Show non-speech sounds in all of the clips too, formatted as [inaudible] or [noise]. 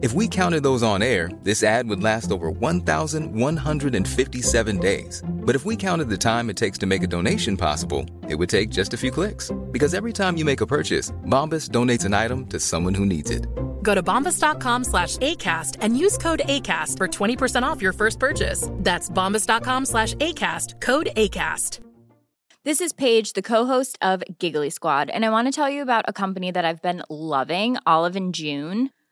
If we counted those on air, this ad would last over 1,157 days. But if we counted the time it takes to make a donation possible, it would take just a few clicks. Because every time you make a purchase, Bombas donates an item to someone who needs it. Go to bombas.com slash ACAST and use code ACAST for 20% off your first purchase. That's bombas.com slash ACAST, code ACAST. This is Paige, the co-host of Giggly Squad, and I want to tell you about a company that I've been loving, Olive and June.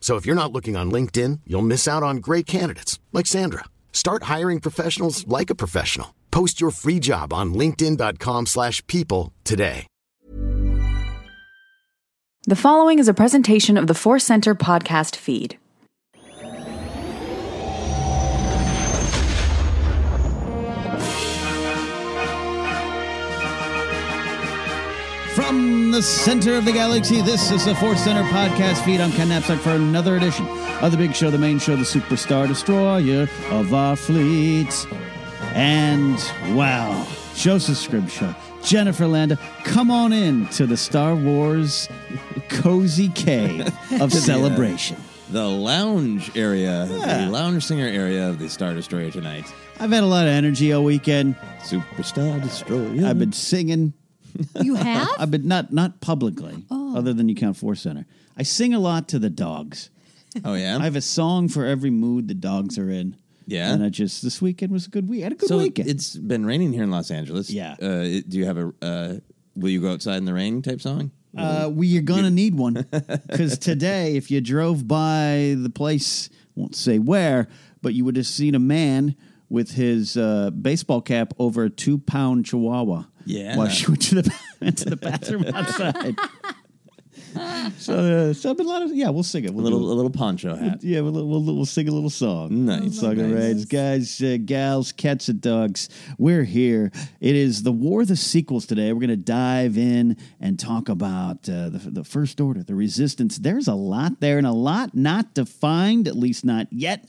So if you're not looking on LinkedIn, you'll miss out on great candidates like Sandra. Start hiring professionals like a professional. Post your free job on linkedin.com/people today. The following is a presentation of the Force Center podcast feed. From the center of the galaxy, this is the Force Center podcast feed. I'm Ken Napzok for another edition of the big show, the main show, the superstar destroyer of our fleet. And wow, Joseph Scrimshaw, Jennifer Landa, come on in to the Star Wars cozy cave [laughs] of uh, celebration. the lounge area, Yeah. the lounge singer area of the Star Destroyer tonight. I've had a lot of energy all weekend. Superstar Destroyer. I've been singing. You [laughs] have? I've been not not publicly, other than you count Force Center. I sing a lot to the dogs. Oh yeah, I have a song for every mood the dogs are in. Yeah? and I just this weekend was a good week. I had a good so weekend. it's been raining here in Los Angeles. Yeah. Uh, it- do you have a? Uh, will you go outside in the rain type song? Uh, we are gonna need one [laughs] because today, if you drove by the place, won't say where, but you would have seen a man with his uh, baseball cap over a two-pound Chihuahua. Yeah. while she went to the [laughs] to the bathroom [laughs] outside. so, uh, so I've been a lot of yeah. We'll sing it. A We'll little do a little poncho hat. Yeah, we'll, we'll, we'll sing a little song. Nice. Song of Nice. Guys, uh, gals, cats, and dogs, we're here. It is the War of the Sequels today. We're going to dive in and talk about uh, the, the First Order, the Resistance. There's a lot there and a lot not defined, at least not yet.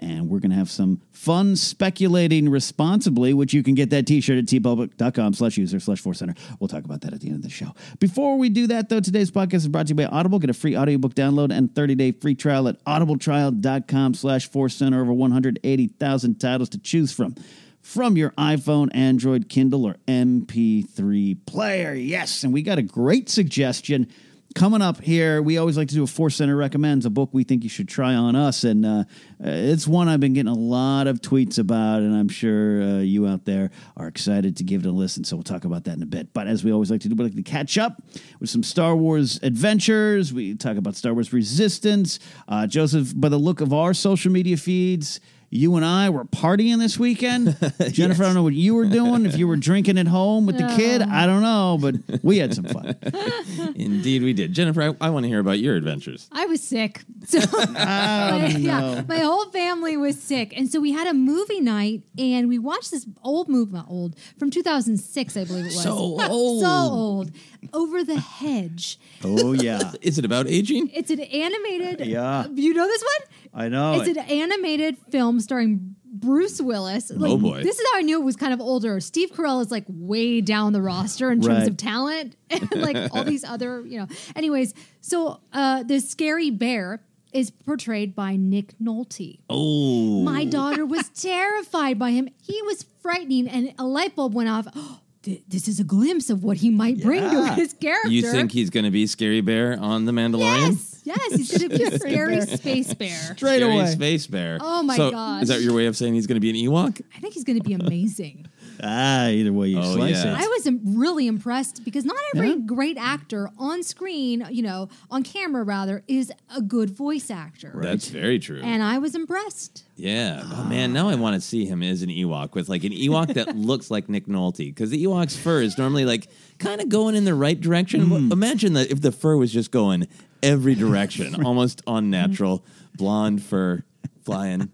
And we're going to have some fun speculating responsibly, which you can get that t-shirt at teepublic.com slash user slash force center. We'll talk about that at the end of the show. Before we do that, though, today's podcast is brought to you by Audible. Get a free audiobook download and 30-day free trial at audibletrial.com slash force center. Over 180,000 titles to choose from. From your iPhone, Android, Kindle, or MP3 player. Yes, and we got a great suggestion coming up here we always like to do a force center recommends a book we think you should try on us. And uh, it's one i've been getting a lot of tweets about and i'm sure uh, you out there are excited to give it a listen. So we'll talk about that in a bit. But as we always like to do we like to catch up with some star wars adventures. We talk about star wars resistance. Uh, joseph by the look of our social media feeds you and I were partying this weekend. [laughs] Jennifer, I don't know what you were doing. If you were drinking at home with the kid, I don't know, but we had some fun. [laughs] Indeed, we did. Jennifer, I, I want to hear about your adventures. I was sick. [laughs] So my, yeah, my whole family was sick. And so we had a movie night and we watched this old movie, old, from 2006, I believe it was. So old. so old. Old. Over the Hedge. Oh yeah, [laughs] Is it about aging? It's an animated. Yeah. You know this one? I know. It's an animated film starring Bruce Willis. Like, Oh, boy. This is how I knew it was kind of older. Steve Carell is like way down the roster in terms Right. of talent [laughs] and [laughs] like all these other, you know. Anyways, so uh the scary bear is portrayed by Nick Nolte. Oh, My daughter was terrified by him. He was frightening and a light bulb went off. [gasps] Th- this is a glimpse of what he might bring to Yeah. his character. you think he's going to be Scary Bear on The Mandalorian? Yes, yes, he's going to be a [laughs] scary space bear. straight Scary away. Space Bear. Oh, my so, gosh. Is that your way of saying he's going to be an Ewok? I think he's going to be amazing. Ah, either way you Oh, slice yeah. it. I was im- really impressed because not every Yeah. great actor on screen, you know, on camera rather, is a good voice actor. That's very true. And I was impressed. yeah. Oh, man, now I want to see him as an Ewok with like an Ewok that [laughs] looks like Nick Nolte because the Ewok's fur is normally like kind of going in the right direction. Well, Imagine that if the fur was just going every direction, [laughs] almost unnatural, blonde fur flying,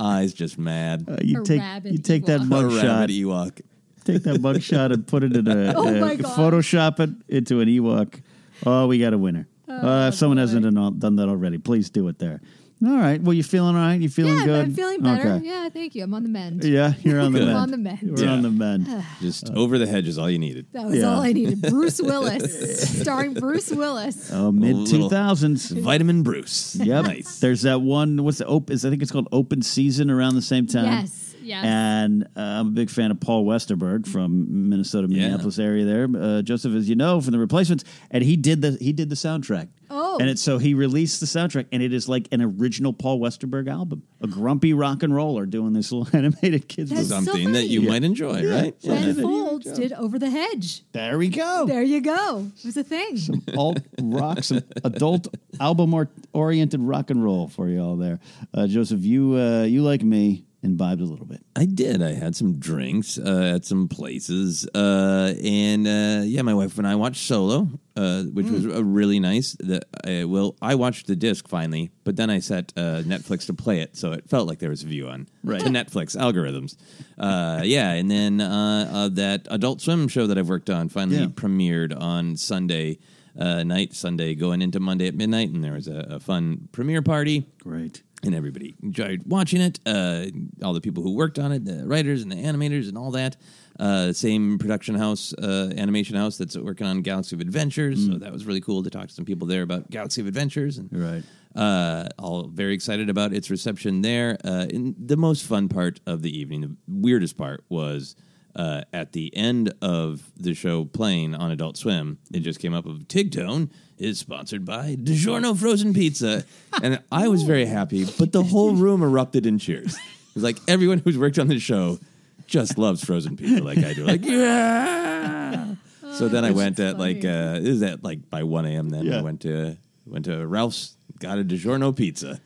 eyes just mad. Uh, you A take rabid you take that Ewok. a mug shot. Ewok. Take that mug shot and put it in a [laughs] Oh uh, my gosh. Photoshop it into an Ewok. Oh, we got a winner. uh, if someone boy. hasn't done, done that already, please do it there. All right. Well, you feeling all right? You feeling yeah, good? I'm feeling better. Okay. Yeah, thank you. I'm on the mend. Yeah, you're on the mend. I'm on the mend. We're Yeah. on the mend. [sighs] Just over the hedge is all you needed. That was Yeah. all I needed. [laughs] Bruce Willis, starring Bruce Willis. Oh, mid 2000s. Vitamin Bruce. Yep. Nice. There's that one. What's the open? I think it's called Open Season around the same time. Yes, yes. And uh, I'm a big fan of Paul Westerberg from Minnesota, Yeah. Minneapolis area. There, uh, Joseph, as you know, from the Replacements, and he did the he did the soundtrack. Oh. and it's so he released the soundtrack, and it is like an original Paul Westerberg album, a grumpy rock and roller doing this little [laughs] animated kids. That's movie. so Something that funny. you might enjoy, right? Ben Folds did Over the Hedge. There we go. There you go. It was a thing. Some alt rock, some adult album oriented rock and roll for you all there. Uh, Joseph, you uh, you like me imbibed a little bit. I did. I had some drinks uh, at some places, uh, and uh, yeah, my wife and I watched Solo, uh, which was uh, really nice. The, I, well, I watched the disc finally, but then I set uh, Netflix to play it, so it felt like there was a view on Right. to Netflix algorithms. Uh, yeah, and then uh, uh, that Adult Swim show that I've worked on finally Yeah. premiered on Sunday. Uh, night Sunday going into Monday at midnight, and there was a, a fun premiere party Great. And everybody enjoyed watching it. Uh, all the people who worked on it, the writers and the animators and all that. Uh, same production house, uh, animation house that's working on Galaxy of Adventures. So that was really cool to talk to some people there about Galaxy of Adventures. And Right. uh, all very excited about its reception there. Uh, and the most fun part of the evening, the weirdest part was. Uh, at the end of the show playing on Adult Swim, it just came up of Tigtone is sponsored by DiGiorno Frozen Pizza, and I was very happy. But the whole room erupted in cheers. It was like everyone who's worked on the show just loves frozen pizza, like I do. Like yeah. So then I went at like uh, this is at like by one a.m. Then Yeah. I went to went to Ralph's, got a DiGiorno pizza.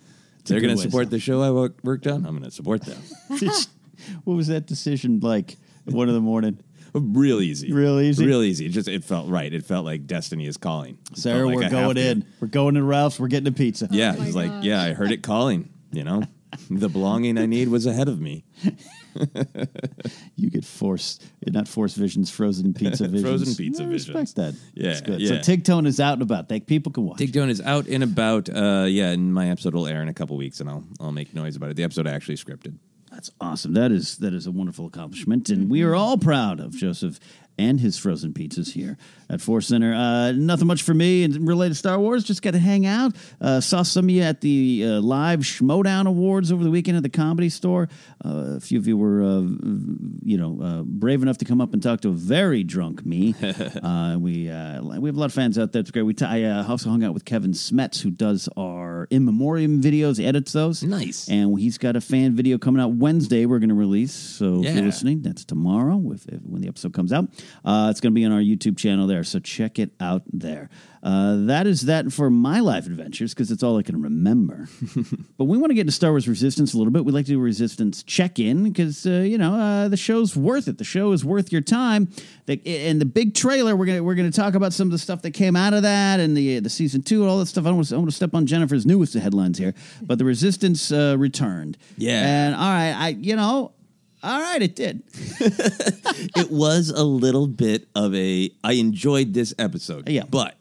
They're gonna to support the show I worked on. I'm going to support them. [laughs] what was that decision like? One in the morning. Real easy, Real easy? real easy. It just it felt right. It felt like destiny is calling. It Sarah, felt like we're I have going to. in. We're going to Ralph's. We're getting a pizza. Yeah, Oh my it's like gosh. yeah, I heard it calling. You know, the belonging I need was ahead of me. [laughs] You get forced, not force visions, frozen pizza [laughs] visions. Frozen pizza I visions. respect that. Yeah, That's good. yeah. So Tigtone is out and about. That people can watch. Tigtone is out and about. Uh, yeah, and my episode will air in a couple weeks, and I'll I'll make noise about it. The episode I actually scripted. That's awesome. That is that is a wonderful accomplishment, and we are mm-hmm. all proud of Joseph and his frozen pizzas here at Force Center. Uh, nothing much for me and related to Star Wars. Just got to hang out. Uh, saw some of you at the uh, live Schmoedown Awards over the weekend at the Comedy Store. Uh, a few of you were, uh, you know, uh, brave enough to come up and talk to a very drunk me. [laughs] uh, we uh, we have a lot of fans out there. It's great. We t- I uh, also hung out with Kevin Smets, who does our in memoriam videos, edits those. Nice. And he's got a fan video coming out Wednesday. We're going to release. So if you're listening, that's tomorrow if, if- when the episode comes out. Uh, it's going to be on our YouTube channel there. So check it out there. Uh, that is that for my life adventures because it's all I can remember. [laughs] but we want to get into Star Wars Resistance a little bit. We'd like to do a Resistance check in because uh, you know uh, the show's worth it. The show is worth your time. The, and the big trailer we're gonna we're gonna talk about some of the stuff that came out of that and the the season two and all that stuff. I don't want to, I want to step on Jennifer's newest headlines here, but the Resistance uh, returned. Yeah. and all right, I you know. All right, it did. [laughs] it was a little bit of a. I enjoyed this episode. Yeah. but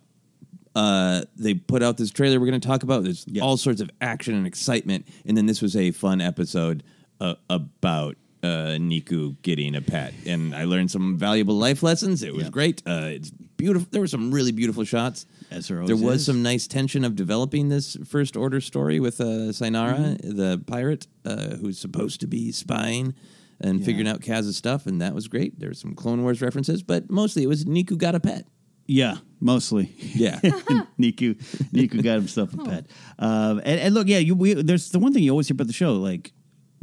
uh, they put out this trailer we're going to talk about. There's all sorts of action and excitement, and then this was a fun episode uh, about. Uh, Neeku getting a pet, and I learned some valuable life lessons. It was great. Uh, it's beautiful. There were some really beautiful shots. As there there was is. some nice tension of developing this first order story with uh, Synara, Mm-hmm. the pirate uh, who's supposed to be spying and figuring out Kaz's stuff, and that was great. There were some Clone Wars references, but mostly it was Neeku got a pet. Yeah, mostly. Yeah. [laughs] Neeku, Neeku got himself a pet. Um, and, and look, yeah, you, we, there's the one thing you always hear about the show, like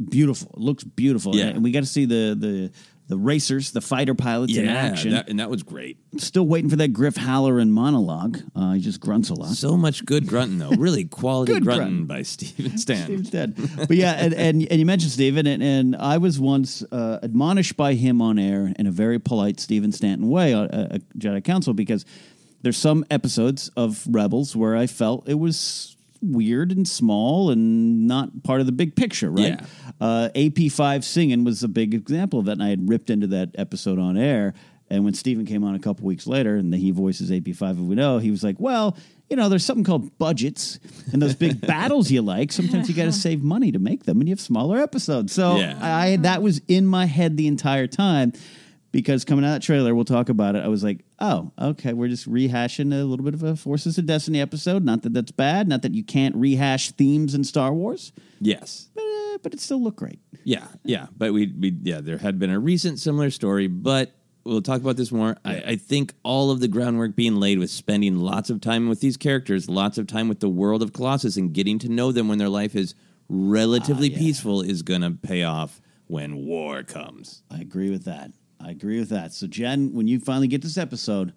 beautiful. It looks beautiful. Yeah. and we got to see the the the racers, the fighter pilots in action. that, and that was great. Still waiting for that Griff Halloran monologue. Uh, he just grunts a lot. So much good grunting, though. Really [laughs] quality Good grunting grunting. by Steven Stan. Dead. [laughs] But yeah, and, and, and you mentioned Steven, and, and I was once uh, admonished by him on air in a very polite Stephen Stanton way uh, a Jedi Council because there's some episodes of Rebels where I felt it was weird and small and not part of the big picture, right? Yeah. Uh, AP5 singing was a big example of that, and I had ripped into that episode on air. And when Steven came on a couple weeks later and he voices AP5 as we know, he was like, well, you know, there's something called budgets and those big [laughs] battles you like. Sometimes you got to save money to make them and you have smaller episodes. So Yeah. I that was in my head the entire time because coming out of that trailer, we'll talk about it. I was like, oh, okay, we're just rehashing a little bit of a Forces of Destiny episode. Not that that's bad, not that you can't rehash themes in Star Wars, Yes. but, uh, but it still looked great. Yeah, yeah. But we, we, yeah, there had been a recent similar story, but we'll talk about this more. I, I think all of the groundwork being laid with spending lots of time with these characters, lots of time with the world of Colossus, and getting to know them when their life is relatively peaceful is going to pay off when war comes. I agree with that. I agree with that. So, Jen, when you finally get this episode,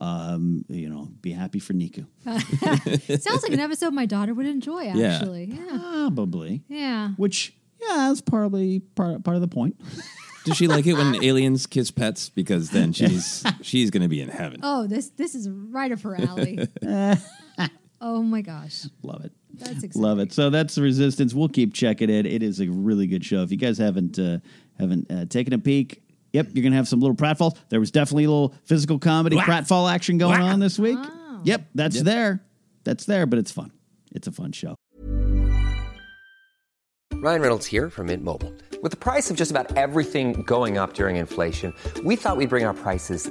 um, you know, be happy for Neeku. [laughs] Sounds like an episode my daughter would enjoy. Yeah. Actually, yeah, Probably. yeah. Which, yeah, that's probably part, part of the point. [laughs] Does she like it when aliens kiss pets? Because then she's she's going to be in heaven. Oh, this this is right up her alley. [laughs] oh my gosh, Love it. that's exciting. Love it. So that's the Resistance. We'll keep checking it. It is a really good show. If you guys haven't uh, haven't uh, taken a peek, yep, you're gonna have some little pratfalls. There was definitely a little physical comedy pratfall action going on this week. Oh. Yep, that's there. That's there, but it's fun. It's a fun show. Ryan Reynolds here from Mint Mobile. With the price of just about everything going up during inflation, we thought we'd bring our prices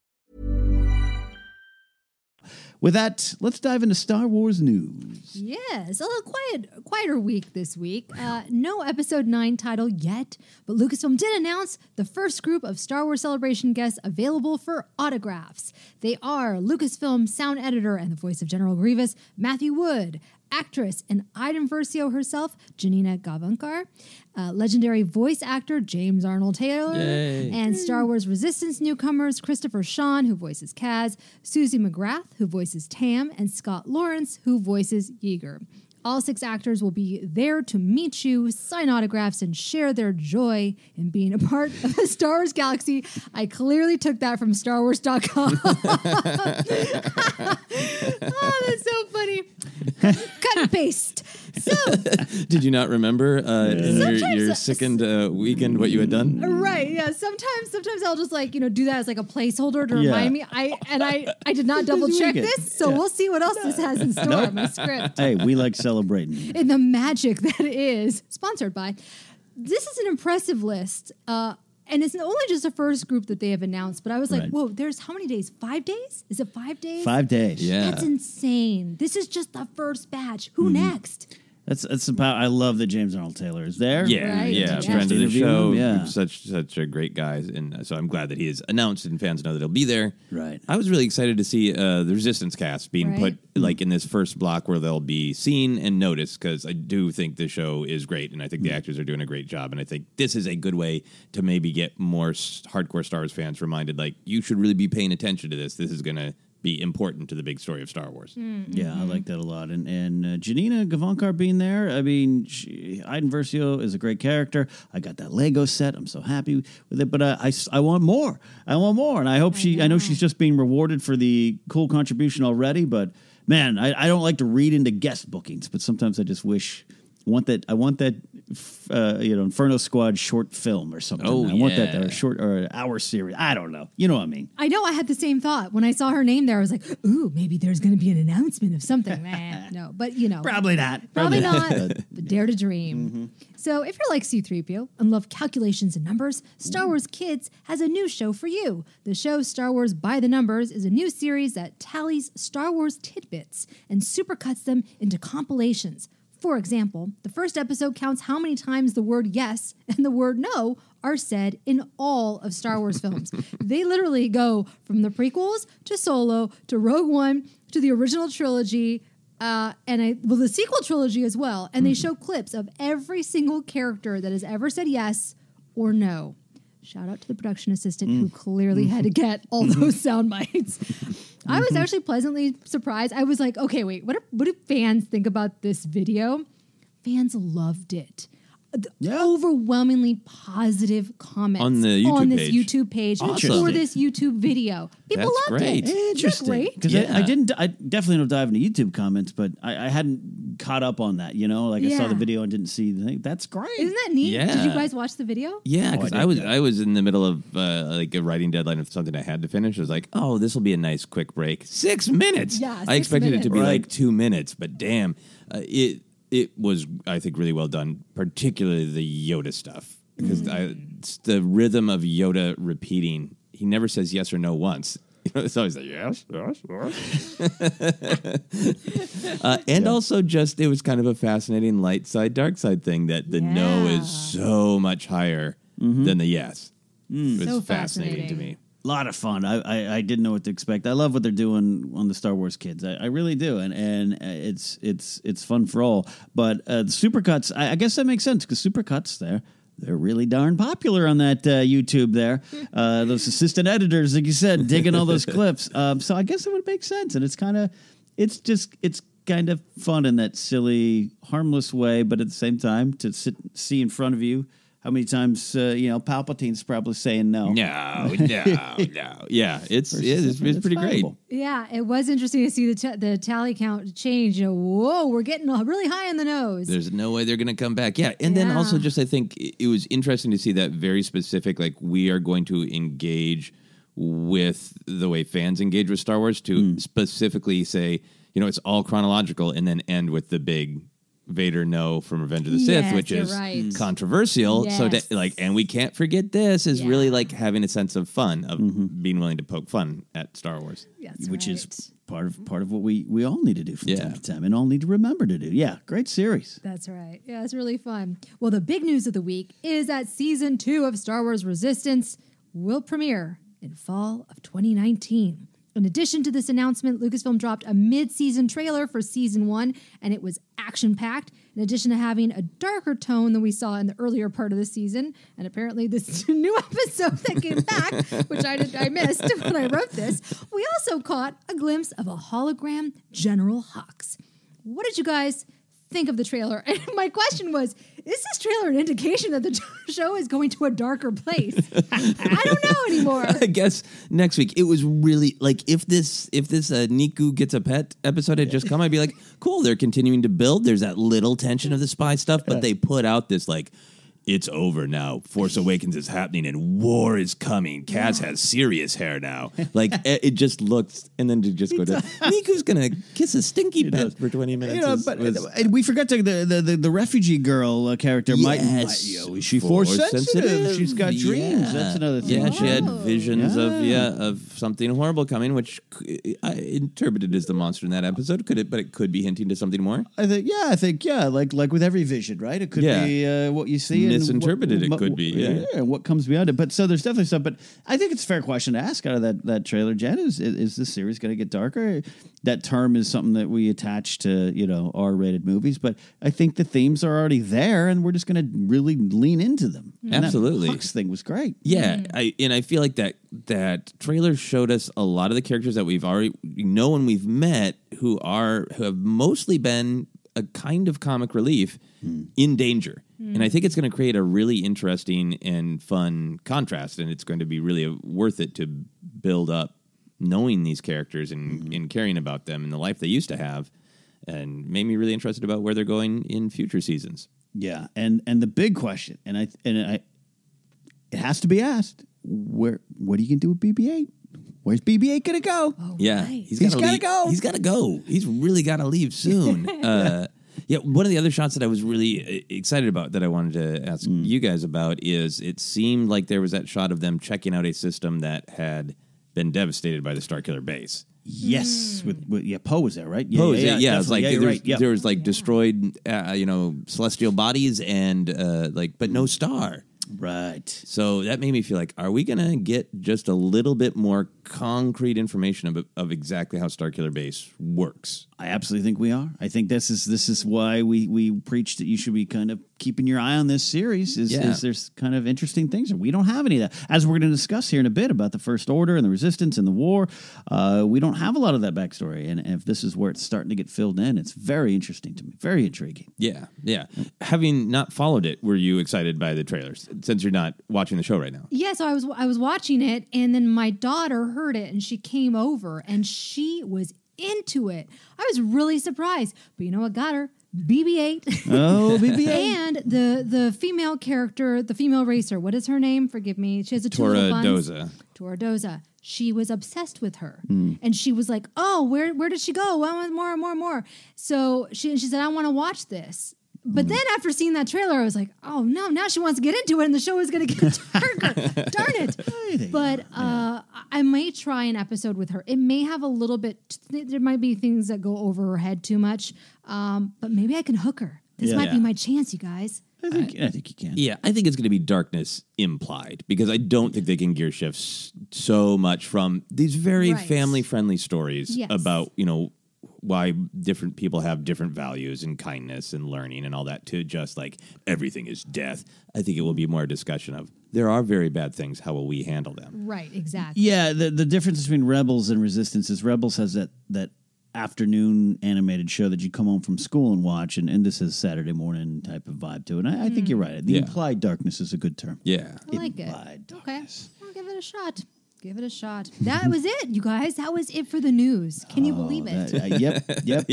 With that, let's dive into Star Wars news. Yes, a little quiet, quieter week this week. Uh, no episode nine title yet, but Lucasfilm did announce the first group of Star Wars Celebration guests available for autographs. They are Lucasfilm sound editor and the voice of General Grievous, Matthew Wood, actress and Iden Versio herself, Janina Gavankar, uh, legendary voice actor James Arnold Taylor, Yay. and Star Wars Resistance newcomers Christopher Sean, who voices Kaz, Suzie McGrath, who voices Tam, and Scott Lawrence, who voices Yeager. All six actors will be there to meet you, sign autographs, and share their joy in being a part of the [laughs] Star Wars galaxy. I clearly took that from StarWars.com. oh, [laughs] ah, that's so funny. Cut and paste. So, [laughs] Did you not remember uh, in your, Sometimes your I- sickened uh, weekend what you had done? right, yeah. Sometimes, sometimes I'll just like you know do that as like a placeholder to Yeah. remind me. I and I, I did not [laughs] double check weekend. this, so Yeah. we'll see what else this has in store on my [laughs] script. Hey, we like celebrating. in the magic that is sponsored by. This is an impressive list. Uh, and it's only just the first group that they have announced, but I was like, Right. whoa, there's how many days? Five days? Is it five days? Five days. Yeah. That's insane. This is just the first batch. Who Mhm. next? That's that's about. I love that James Arnold Taylor is there. Yeah, Right, yeah, yeah. friend of the Interview show. him, yeah. such such a great guy, and uh, so I'm glad that he is announced and fans know that he'll be there. Right. I was really excited to see uh, the Resistance cast being Right. put like in this first block where they'll be seen and noticed because I do think the show is great, and I think the actors are doing a great job, and I think this is a good way to maybe get more s- hardcore Star Wars fans reminded like you should really be paying attention to this. This is going to be important to the big story of Star Wars. Yeah, I like that a lot. And and uh, Janina Gavankar being there, I mean, she, Iden Versio is a great character. I got that Lego set. I'm so happy with it. But uh, I, s- I want more. I want more. And I hope she, I know she's just being rewarded for the cool contribution already. But man, I, I don't like to read into guest bookings, but sometimes I just wish. Want that? I want that, f- uh, you know, Inferno Squad short film or something. Oh, I want that yeah. or a short or an hour series. I don't know. You know what I mean? I know I had the same thought when I saw her name there. I was like, "Ooh, maybe there's going to be an announcement of something." [laughs] Man, no, but you know, Probably not. Probably, Probably not. not. [laughs] but dare to dream. So, if you're like C3PO and love calculations and numbers, Star Wars Kids has a new show for you. The show Star Wars by the Numbers is a new series that tallies Star Wars tidbits and supercuts them into compilations. For example, the first episode counts how many times the word yes and the word no are said in all of Star Wars films. [laughs] they literally go from the prequels to Solo to Rogue One to the original trilogy. Uh, and I well the sequel trilogy as well, and they show clips of every single character that has ever said yes or no. Shout out to the production assistant who mm. clearly had to mm-hmm. get all mm-hmm. those sound bites. I was mm-hmm. actually pleasantly surprised. I was like, okay, wait, what, do- what do fans think about this video? Fans loved it. The Overwhelmingly positive comments On the YouTube on this page. YouTube page for this YouTube video. People That's loved great. it. Isn't Interesting. Because Yeah. I, I didn't, I definitely don't dive into YouTube comments, but I, I hadn't caught up on that. You know, like I saw the video and didn't see the thing. That's great. Isn't that neat? Yeah. Did you guys watch the video? Yeah, Oh, I because I, was. I was in the middle of uh, like a writing deadline of something I had to finish. I was like, oh, this will be a nice quick break. Six minutes. Yeah, I six expected it to be minutes. like two minutes, but damn, uh, it it was I think really well done, particularly the Yoda stuff because I, it's the rhythm of Yoda repeating. He never says yes or no once. You [laughs] know, it's always like yes, yes, yes. [laughs] uh, and also just it was kind of a fascinating light side, dark side thing that the no is so much higher than the yes. It was So fascinating, to me. A lot of fun. I, I I didn't know what to expect. I love what they're doing on the Star Wars kids. I, I really do, and and it's it's it's fun for all. But uh, the supercuts, I, I guess that makes sense because supercuts there. They're really darn popular on that uh, YouTube there. [laughs] Uh, those assistant editors, like you said, digging all those clips. [laughs] Um, so I guess it would make sense, and it's kind of, it's just, it's kind of fun in that silly, harmless way. But at the same time, to sit see in front of you, how many times uh, you know Palpatine's probably saying no. No, [laughs] no, no. Yeah, it's Versus yeah, it's, it's that's pretty great. Yeah, it was interesting to see the t- the tally count change. You know, whoa, we're getting really high in the nose. There's no way they're going to come back. Yeah, and then also just I think it it was interesting to see that very specific. Like we are going to engage with the way fans engage with Star Wars to specifically say, you know, it's all chronological, and then end with the big. Vader no from Revenge of the Sith, which is right. Mm. controversial. So to, like, and we can't forget this is really like having a sense of fun of being willing to poke fun at Star Wars. That's which right. is part of part of what we we all need to do from Yeah. time to time, and all need to remember to do. Yeah, great series. That's right. Yeah, it's really fun. Well, the big news of the week is that season two of Star Wars Resistance will premiere in fall of 2019. In addition to this announcement, Lucasfilm dropped a mid season trailer for season one, and it was action packed. In addition to having a darker tone than we saw in the earlier part of the season, and apparently this [laughs] new episode that came back, which I, did, I missed [laughs] when I wrote this, we also caught a glimpse of a hologram General Hux. What did you guys think of the trailer? [laughs] And my question was, is this trailer an indication that the [laughs] show is going to a darker place? [laughs] I don't know anymore. I guess next week it was really like if this if this uh, Neeku gets a pet episode had just come, I'd be like, cool. They're continuing to build. There's that little tension of the spy stuff, but they put out this like. It's over now. Force Awakens is happening and war is coming. Kaz has serious hair now. [laughs] Like it, it just looks, and then to just go to Neeku's gonna kiss a stinky pet for twenty minutes. You know, is- but was- and we forgot to, the, the the the refugee girl uh, character might, Yes. might you know, is she force sensitive? She's got dreams. That's another thing. Yeah, she had Oh. visions of yeah of something horrible coming, which I interpreted as the monster in that episode. Could it? But it could be hinting to something more. I think yeah, I think yeah, like like with every vision, right? It could Yeah. be uh, what you see, and Misinterpreted what- it could be, yeah. and what comes beyond it. But so there's definitely stuff. But I think it's a fair question to ask out of that that trailer. Jen, is is, is this series going to get darker? That term is something that we attach to you know R-rated movies, but I think the themes are already there, and we're just going to really lean into them. And that Absolutely. Hux thing was great. Yeah, I and I feel like that that trailer showed us a lot of the characters that we've already know and we've met who are who have mostly been a kind of comic relief hmm. in danger. And I think it's going to create a really interesting and fun contrast, and it's going to be really worth it to build up knowing these characters and, and caring about them and the life they used to have, and made me really interested about where they're going in future seasons. Yeah, and and the big question, and I and I, it has to be asked: where what are you going to do with BB-8? Where's BB-8 going to go? Yeah, he's He's gotta gotta go. He's got to go. He's really got to leave soon. [laughs] uh, yeah, one of the other shots that I was really uh, excited about that I wanted to ask Mm. you guys about is it seemed like there was that shot of them checking out a system that had been devastated by the Starkiller base. Yes, with, with yeah, Poe was there, right? Yeah, Pose, yeah, yeah, it's like yeah, you're there's, right. Yep. there was like destroyed, uh, you know, celestial bodies and uh, like, but no star. Right. So that made me feel like, are we gonna get just a little bit more concrete information of, of exactly how Starkiller Base works? I absolutely think we are. I think this is this is why we we preach that you should be kind of keeping your eye on this series. Is, Yeah. is there's kind of interesting things, and we don't have any of that. As we're going to discuss here in a bit about the First Order and the Resistance and the War, uh, we don't have a lot of that backstory. And if this is where it's starting to get filled in, it's very interesting to me, very intriguing. Yeah, yeah. Having not followed it, were you excited by the trailers? Since you're not watching the show right now. Yeah, so I was I was watching it, and then my daughter heard it, and she came over, and she was into it. I was really surprised, but you know what got her? BB-8. Oh, [laughs] BB-8. and the the female character, the female racer. What is her name? Forgive me. She has a two Torra little. Doza. Torra Doza. She was obsessed with her, Hmm. and she was like, "Oh, where where did she go? I want more, and more, and more." So she she said, "I want to watch this." But then after seeing that trailer, I was like, "Oh no!" Now she wants to get into it, and the show is going to get [laughs] darker. Darn it! [laughs] But uh, I may try an episode with her. It may have a little bit. There might be things that go over her head too much. Um, but maybe I can hook her. This Yeah. might be my chance, you guys. I think I think you can. Yeah, I think it's going to be darkness implied because I don't think they can gear shift so much from these very Right. family friendly stories Yes. about you know why different people have different values and kindness and learning and all that to just like everything is death. I think it will be more a discussion of there are very bad things. How will we handle them? Right, exactly. Yeah, the the difference between Rebels and Resistance is Rebels has that that afternoon animated show that you come home from school and watch, and, and this is Saturday morning type of vibe to it. And I, I think you're hmm. right. The Yeah. implied darkness is a good term. Yeah. I like it. Okay, I'll give it a shot. Give it a shot. That was it, you guys. That was it for the news. Can you believe it? Uh, yep, [laughs] yep.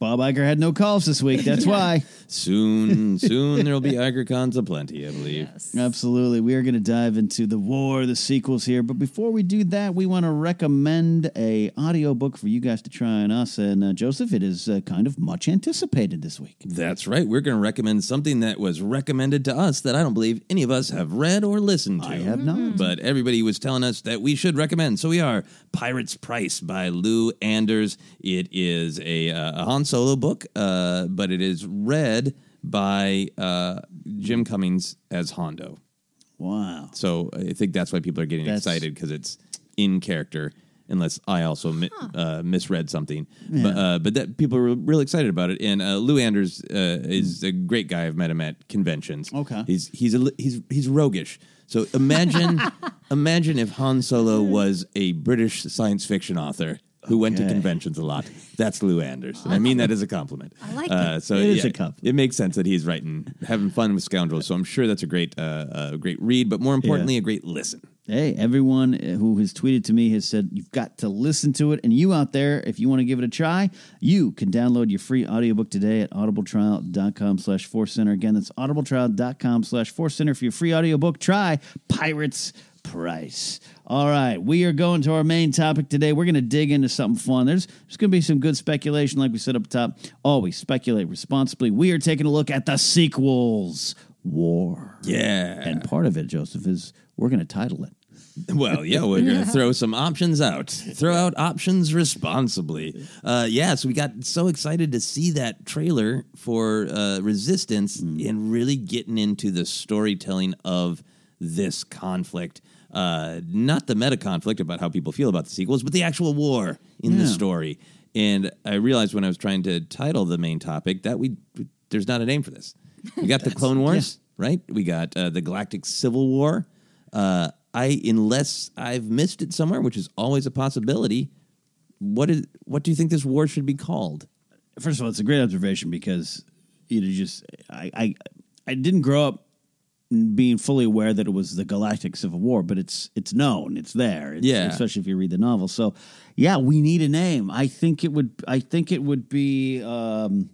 Bob Iger had no calls this week. That's why. Soon, [laughs] soon there will be Iger cons aplenty, I believe. Absolutely. We are going to dive into the war, the sequels here. But before we do that, we want to recommend a audiobook for you guys to try on us. And uh, Joseph, it is uh, kind of much anticipated this week. That's right. We're going to recommend something that was recommended to us that I don't believe any of us have read or listened to. I have not. But everybody was telling us that we should recommend. So we are Pirate's Price by Lou Anders. It is a, uh, a Han Solo book, uh, but it is read by uh, Jim Cummings as Hondo. Wow. So I think that's why people are getting That's- excited because it's in character. Unless I also mi- uh, misread something, but uh, but that people are really excited about it. And uh, Lou Anders uh, is a great guy. I've met him at conventions. Okay. he's he's a, li- he's he's roguish. So imagine [laughs] imagine if Han Solo was a British science fiction author who went to conventions a lot. That's Lou Anders, and I mean that as a compliment. I like uh, it. So It is yeah, a compliment. It makes sense that he's writing, having fun with scoundrels. So I'm sure that's a great, uh, uh, great read, but more importantly, a great listen. Hey, everyone who has tweeted to me has said you've got to listen to it. And you out there, if you want to give it a try, you can download your free audiobook today at audibletrial.com slash force center. Again, that's audibletrial.com slash force center for your free audiobook. Try Pirates Price. All right, we are going to our main topic today. We're going to dig into something fun. There's, there's going to be some good speculation, like we said up top. Always speculate responsibly. We are taking a look at the sequels. War. Yeah. And part of it, Joseph, is we're going to title it. Well, yeah, we're going [laughs] to throw some options out. Throw out options responsibly. Uh, yeah, so we got so excited to see that trailer for uh, Resistance and really getting into the storytelling of this conflict. Uh, not the meta conflict about how people feel about the sequels, but the actual war in the story. And I realized when I was trying to title the main topic that we there's not a name for this. We got the [laughs] Clone Wars, right? We got uh, the Galactic Civil War. Uh, I unless I've missed it somewhere, which is always a possibility. What is what do you think this war should be called? First of all, it's a great observation because you know, just I, I I didn't grow up being fully aware that it was the Galactic Civil War, but it's it's known, it's there, It's- Yeah. Especially if you read the novel. So, yeah, we need a name. I think it would. I think it would be. Um,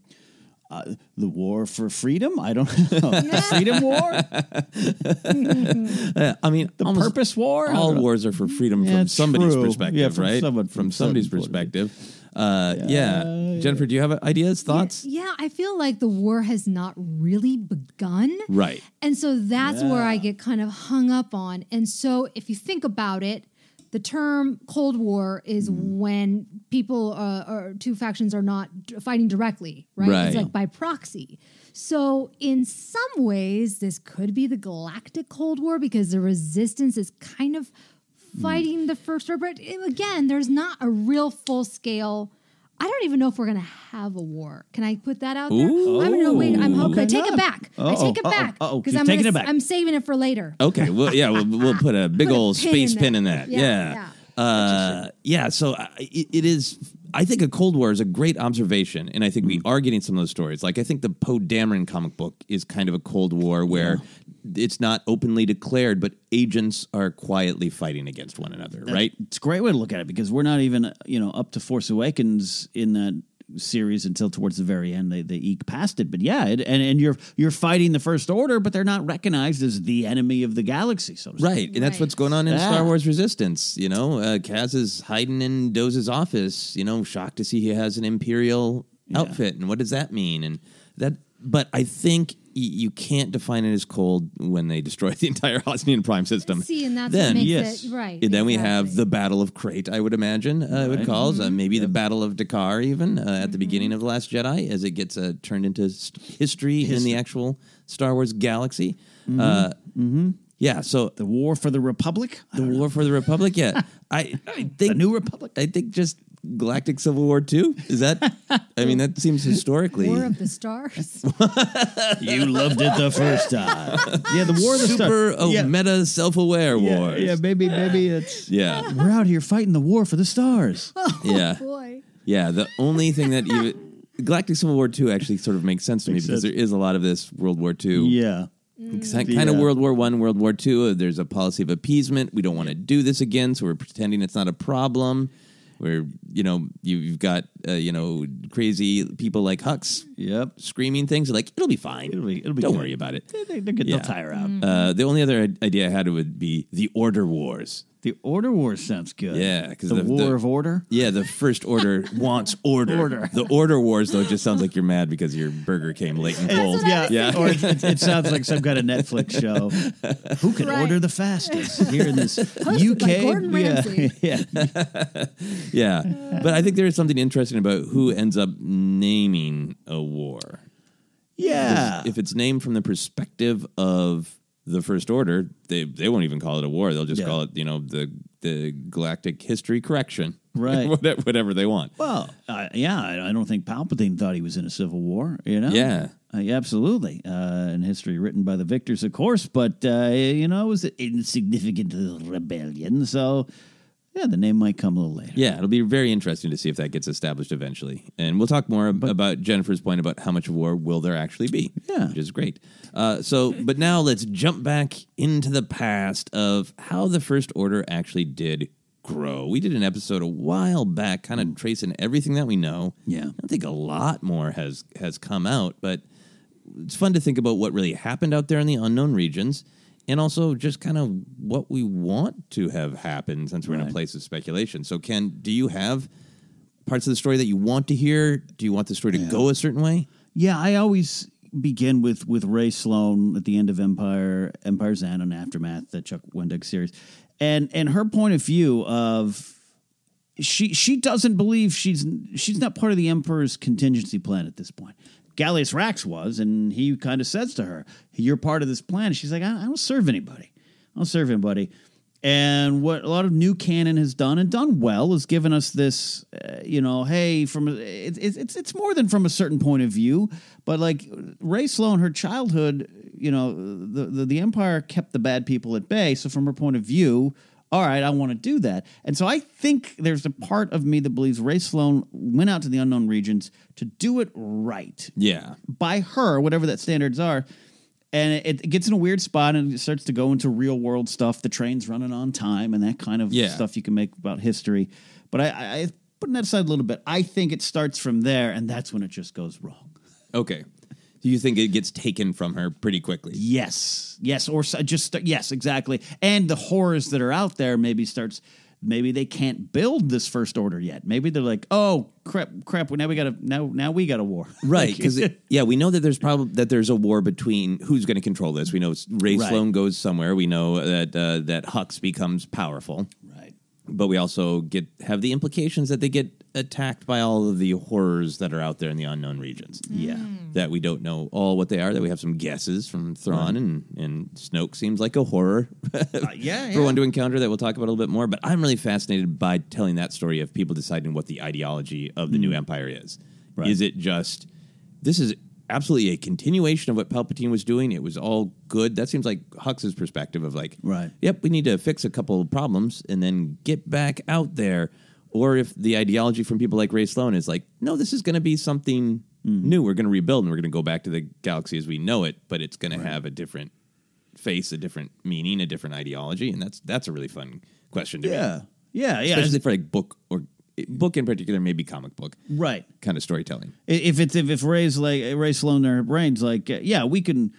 uh, the war for freedom? I don't know. [laughs] freedom war? [laughs] I mean, The purpose war? All I don't know. wars are for freedom Yeah, from somebody's true. perspective, Yeah, from right? someone- from from somebody's someone's point perspective. Uh, yeah. Jennifer, do you have ideas, thoughts? Yeah, I feel like the war has not really begun. Right. And so that's where I get kind of hung up on. And so if you think about it, the term Cold War is Mm. when people uh, or two factions are not fighting directly, right? Right. It's like by proxy. So in some ways, this could be the Galactic Cold War because the Resistance is kind of. Fighting the First Order. But uh, again, there's not a real full scale. I don't even know if we're gonna have a war. Can I put that out there? Ooh. I'm no wait. I'm hoping. I take it back. I Uh-oh, take it back because I'm taking gonna, it back. I'm saving it for later. Okay, well, yeah, we'll, we'll put a big Put a old pin space in pin in that. Yeah, Yeah. yeah. Uh, yeah, so it, it is. I think a Cold War is a great observation, and I think we mm. are getting some of those stories. Like I think the Poe Dameron comic book is kind of a Cold War where it's not openly declared, but agents are quietly fighting against one another. Right? It's a great way to look at it because we're not even you know up to Force Awakens in that series until towards the very end they they eke past it. But yeah, it, and and you're you're fighting the First Order, but they're not recognized as the enemy of the galaxy. So to Right, and that's what's going on in Yeah. Star Wars Resistance. You know, uh, Kaz is hiding in Doza's office. You know, shocked to see he has an Imperial outfit, and what does that mean? And that, but I think y- you can't define it as cold when they destroy the entire Hosnian Prime system. See, and that's then what makes it right. and then we have the Battle of Crait. I would imagine uh, it would Right. call Mm-hmm. uh, maybe the Battle of D'Qar, even uh, at the beginning of the Last Jedi, as it gets uh, turned into st- history, in the actual Star Wars galaxy. Mhm. Uh, Mhm. Yeah, so the War for the Republic, the War for the Republic. Yeah, [laughs] I, I think the New Republic. I think just Galactic Civil War Two. Is that? I mean, that seems historically. War of the Stars. [laughs] you loved it the first time. Yeah, the War of the Super Star- oh, yeah. meta self aware Yeah, wars. yeah, maybe maybe it's Yeah. we're out here fighting the war for the stars. [laughs] Yeah. Oh, boy. Yeah, the only thing that even Galactic Civil War Two actually sort of makes sense to me Makes because sense. there is a lot of this World War Two. Yeah. Kind of uh, World War One, World War Two. There's a policy of appeasement. We don't want to do this again, so we're pretending it's not a problem. Where you know you, you've got uh, you know crazy people like Hux, yep, screaming things like it'll be fine. It'll be it'll be don't good. worry about it. They, they, they'll tire out. Uh, the only other idea I had would be the Order Wars. The Order Wars sounds good. Yeah, because the, War of Order. Yeah, the First Order [laughs] wants order. Order. The Order Wars, though, just sounds like you're mad because your burger came late and cold. Yeah, yeah. Or it, it, it sounds like some kind of Netflix show. [laughs] Who can Right. order the fastest here in this [laughs] Hosted UK? by Gordon Ramsay. yeah, yeah. yeah, but I think there is something interesting about who ends up naming a war. Yeah. If it's named from the perspective of the First Order, they they won't even call it a war. They'll just Yeah. call it, you know, the the Galactic History Correction, [laughs] Right. whatever, they want. Well, uh, yeah, I, don't think Palpatine thought he was in a civil war. You know, Yeah. uh, yeah, absolutely. Uh, in history written by the victors, of course, but uh, you know, it was an insignificant rebellion. So, yeah, the name might come a little later. Yeah, it'll be very interesting to see if that gets established eventually. And we'll talk more ab- about Jennifer's point about how much war will there actually be. Yeah. Which is great. Uh, so, but now let's jump back into the past of how the First Order actually did grow. We did an episode a while back, kind of tracing everything that we know. Yeah. I think a lot more has has come out, but it's fun to think about what really happened out there in the unknown regions and also just kind of what we want to have happen since we're in a place of speculation. So Ken, do you have parts of the story that you want to hear? Do you want the story to go a certain way? Yeah, I always begin with with Rae Sloane at the end of Empire, Empire's End and Aftermath, the Chuck Wendig series, and and her point of view of she she doesn't believe she's she's not part of the Emperor's contingency plan at this point. Gallius Rax was, and he kind of says to her, "You're part of this plan." She's like, I, "I don't serve anybody. I don't serve anybody." And what a lot of new canon has done and done well is given us this, uh, you know, hey, from a, it, it, it's it's more than from a certain point of view, but like Rae Sloane, her childhood, you know, the, the the Empire kept the bad people at bay. So from her point of view, all right, I want to do that. And so I think there's a part of me that believes Rae Sloane went out to the unknown regions to do it right Yeah. by her, whatever that standards are. And it, it gets in a weird spot and it starts to go into real world stuff. The train's running on time and that kind of Yeah. stuff you can make about history. But I, I, I putting that aside a little bit, I think it starts from there and that's when it just goes wrong. Okay. Do you think it gets taken from her pretty quickly? Yes, yes, or so- just yes, exactly. And the horrors that are out there maybe starts. Maybe they can't build this first order yet. Maybe they're like, oh crap, crap. Now we got a now now we got a war. [laughs] Right, because [laughs] yeah, we know that there's probably that there's a war between who's going to control this. We know Rae Right. Sloane goes somewhere. We know that uh, that Hux becomes powerful. Right. But we also get have the implications that they get attacked by all of the horrors that are out there in the unknown regions. Yeah. That we don't know all what they are, that we have some guesses from Thrawn and, and Snoke seems like a horror Uh, [laughs] yeah, for one to encounter that we'll talk about a little bit more. But I'm really fascinated by telling that story of people deciding what the ideology of the new empire is. Right. Is it just this is absolutely a continuation of what Palpatine was doing? It was all good. That seems like Hux's perspective of like, Right. yep, we need to fix a couple of problems and then get back out there. Or if the ideology from people like Rae Sloane is like, no, this is going to be something mm-hmm. new. We're going to rebuild and we're going to go back to the galaxy as we know it, but it's going to have a different face, a different meaning, a different ideology, and that's that's a really fun question to Yeah. me. Yeah, yeah. especially for like book or book in particular, maybe comic book Right. kind of storytelling. If it's if, if Rae's like Rae Sloane their brains like yeah we can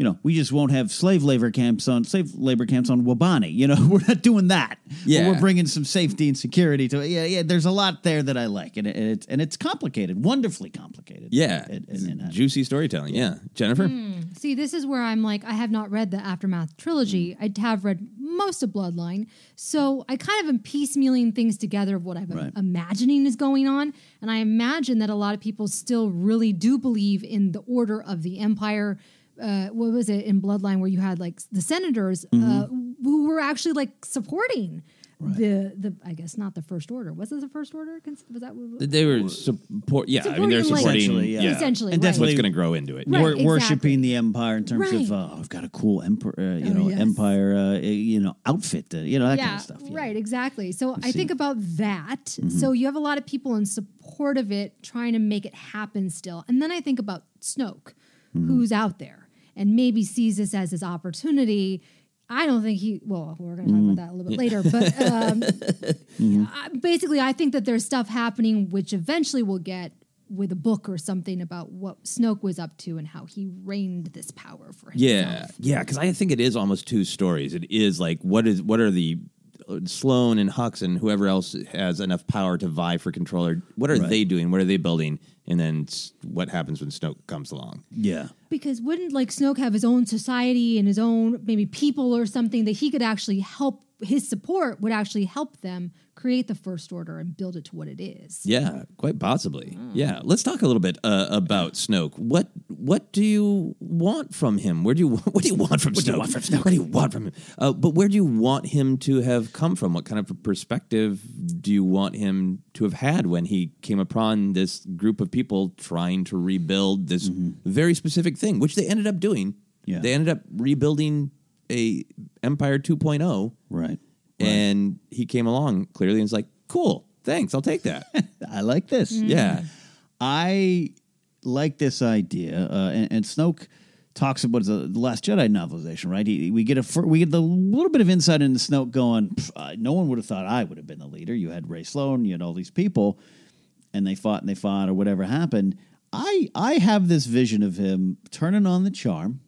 you know we just won't have slave labor camps on slave labor camps on Wobani you know [laughs] we're not doing that But Yeah. we're bringing some safety and security to it yeah yeah there's a lot there that I like and, it, and it's and it's complicated wonderfully complicated Yeah, And- and- and, uh, juicy storytelling. Yeah, Jennifer. Hmm. See, this is where I'm like, I have not read the Aftermath trilogy. I have read most of Bloodline. So I kind of am piecemealing things together of what I'm Right. imagining is going on. And I imagine that a lot of people still really do believe in the order of the Empire. Uh, what was it in Bloodline where you had like the senators uh, Mm-hmm. who were actually like supporting the the I guess not the First Order. Was it the First Order? Was that what- They were support. Yeah, I mean they're Supporting. Essentially, yeah. yeah, Essentially, and right. definitely what's going to grow into it. Right. wor- exactly. worshiping the empire in terms Right. of uh, I've got a cool emperor uh, you Oh, know yes. empire uh, you know outfit uh, you know that kind of stuff yeah. Right, exactly. So I see. think about that. Mm-hmm. So you have a lot of people in support of it trying to make it happen still. And then I think about Snoke, Mm-hmm. who's out there and maybe sees this as his opportunity. I don't think he, well, we're going to talk about that a little bit later, but um, [laughs] Mm-hmm. I- basically, I think that there's stuff happening which eventually we'll get with a book or something about what Snoke was up to and how he reigned this power for himself. Yeah, yeah, because I think it is almost two stories. It is like what is what are the uh, Sloane and Hux and whoever else has enough power to vie for control? Or what are Right. they doing? What are they building? And then what happens when Snoke comes along? yeah Because wouldn't like Snoke have his own society and his own maybe people or something that he could actually help his support would actually help them create the first order and build it to what it is. Yeah, quite possibly. Yeah, let's talk a little bit uh, about Snoke. What what do you want from him? Where do you [laughs] what do you want from What do Snoke? you want from Snoke? What do you want from him? Uh, but where do you want him to have come from? What kind of perspective do you want him to have had when he came upon this group of people trying to rebuild this very specific thing, which they ended up doing? Yeah. They ended up rebuilding a Empire 2.0, right and he came along clearly and was like, "Cool, thanks, I'll take that." [laughs] I like this Yeah. I like this idea, uh, and, and Snoke talks about the the Last Jedi novelization, right? He, we get a fir- we get the little bit of insight into Snoke going. "Pff, uh, no one would have thought I would have been the leader. You had Rae Sloane, you had all these people, and they fought and they fought, or whatever happened. I I have this vision of him turning on the charm.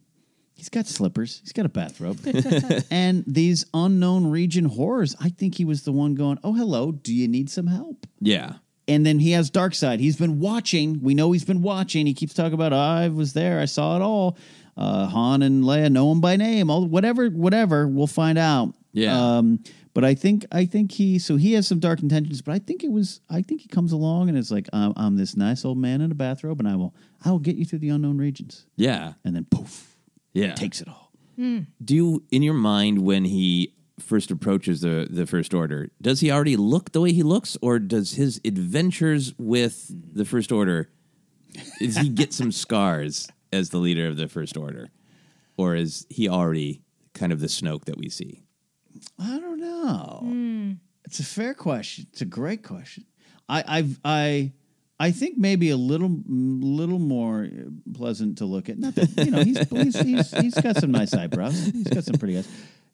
He's got slippers. He's got a bathrobe, [laughs] and these unknown region horrors. I think he was the one going, "Oh, hello. Do you need some help?" Yeah. And then he has dark side. He's been watching. We know he's been watching. He keeps talking about I was there. I saw it all. Uh, Han and Leia know him by name. All whatever, whatever. We'll find out. Yeah. Um, but I think I think he so he has some dark intentions. But I think it was I think he comes along and it's like I'm, I'm this nice old man in a bathrobe, and I will I will get you through the unknown regions. Yeah. And then poof, Yeah. takes it all. Hmm. Do you, in your mind, when he first approaches the the First Order, does he already look the way he looks, or does his adventures with the First Order, does he get some scars as the leader of the First Order, or is he already kind of the Snoke that we see? I don't know. Hmm. It's a fair question. It's a great question. I I've, I I think maybe a little little more pleasant to look at. Not that you know he's he's, he's, he's got some nice eyebrows. He's got some pretty eyes.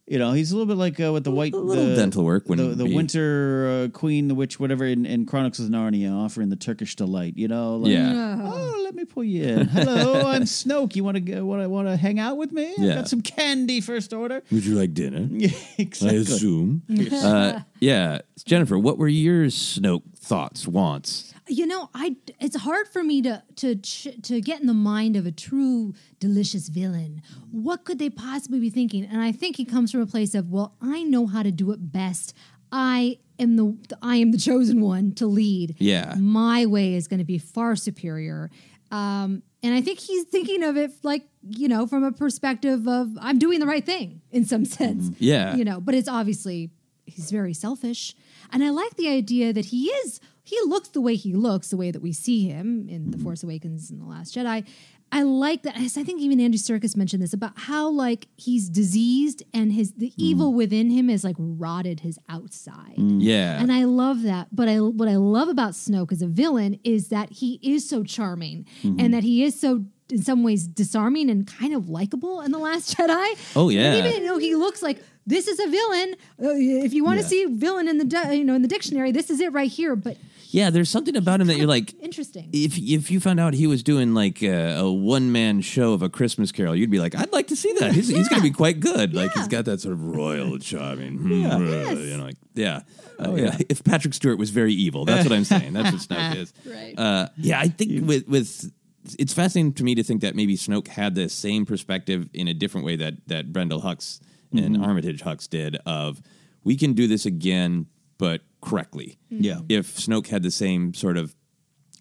You know, he's a little bit like uh, with the white little the, dental work The, wouldn't the be- winter uh, queen, the witch, whatever in, in Chronicles of Narnia, offering the Turkish delight. You know, like, Yeah. Oh, let me pull you in. Hello, I'm Snoke. You want to go? Want to want to hang out with me? I've got some candy. First order. Would you like dinner? [laughs] Yeah, exactly. I assume. [laughs] [laughs] uh, yeah, Jennifer, what were your Snoke thoughts, wants? You know, I it's hard for me to to to get in the mind of a true delicious villain. What could they possibly be thinking? And I think he comes from a place of, well, I know how to do it best. I am the I am the chosen one to lead. Yeah. my way is going to be far superior. Um, and I think he's thinking of it like you know from a perspective of I'm doing the right thing in some sense. Yeah. you know, but it's obviously he's very selfish, and I like the idea that he is he looks the way he looks, the way that we see him in The Force Awakens and The Last Jedi. I like that. I think even Andy Serkis mentioned this about how like he's diseased and his the evil within him is like rotted his outside. Yeah. And I love that. But I what I love about Snoke as a villain is that he is so charming Mhm. and that he is so in some ways disarming and kind of likable in the Last Jedi. Oh, yeah. And even though he looks like this is a villain, uh, if you want to Yeah. see villain in the di- you know in the dictionary, this is it right here. But Yeah, there's something about him that you're like, [laughs] interesting. if if you found out he was doing like a, a one man show of a Christmas Carol, you'd be like, I'd like to see that. He's, he's going to be quite good. Like he's got that sort of royal charming, hmm, Yeah. uh, Yes. you know, like yeah. Uh, Oh, yeah. yeah. If Patrick Stewart was very evil, that's what I'm saying. That's what Snoke is. Right. Uh, yeah, I think with with it's fascinating to me to think that maybe Snoke had the same perspective in a different way that that Brendol Hux and Mhm. Armitage Hux did. Of we can do this again, but correctly. Mm-hmm. Yeah. If Snoke had the same sort of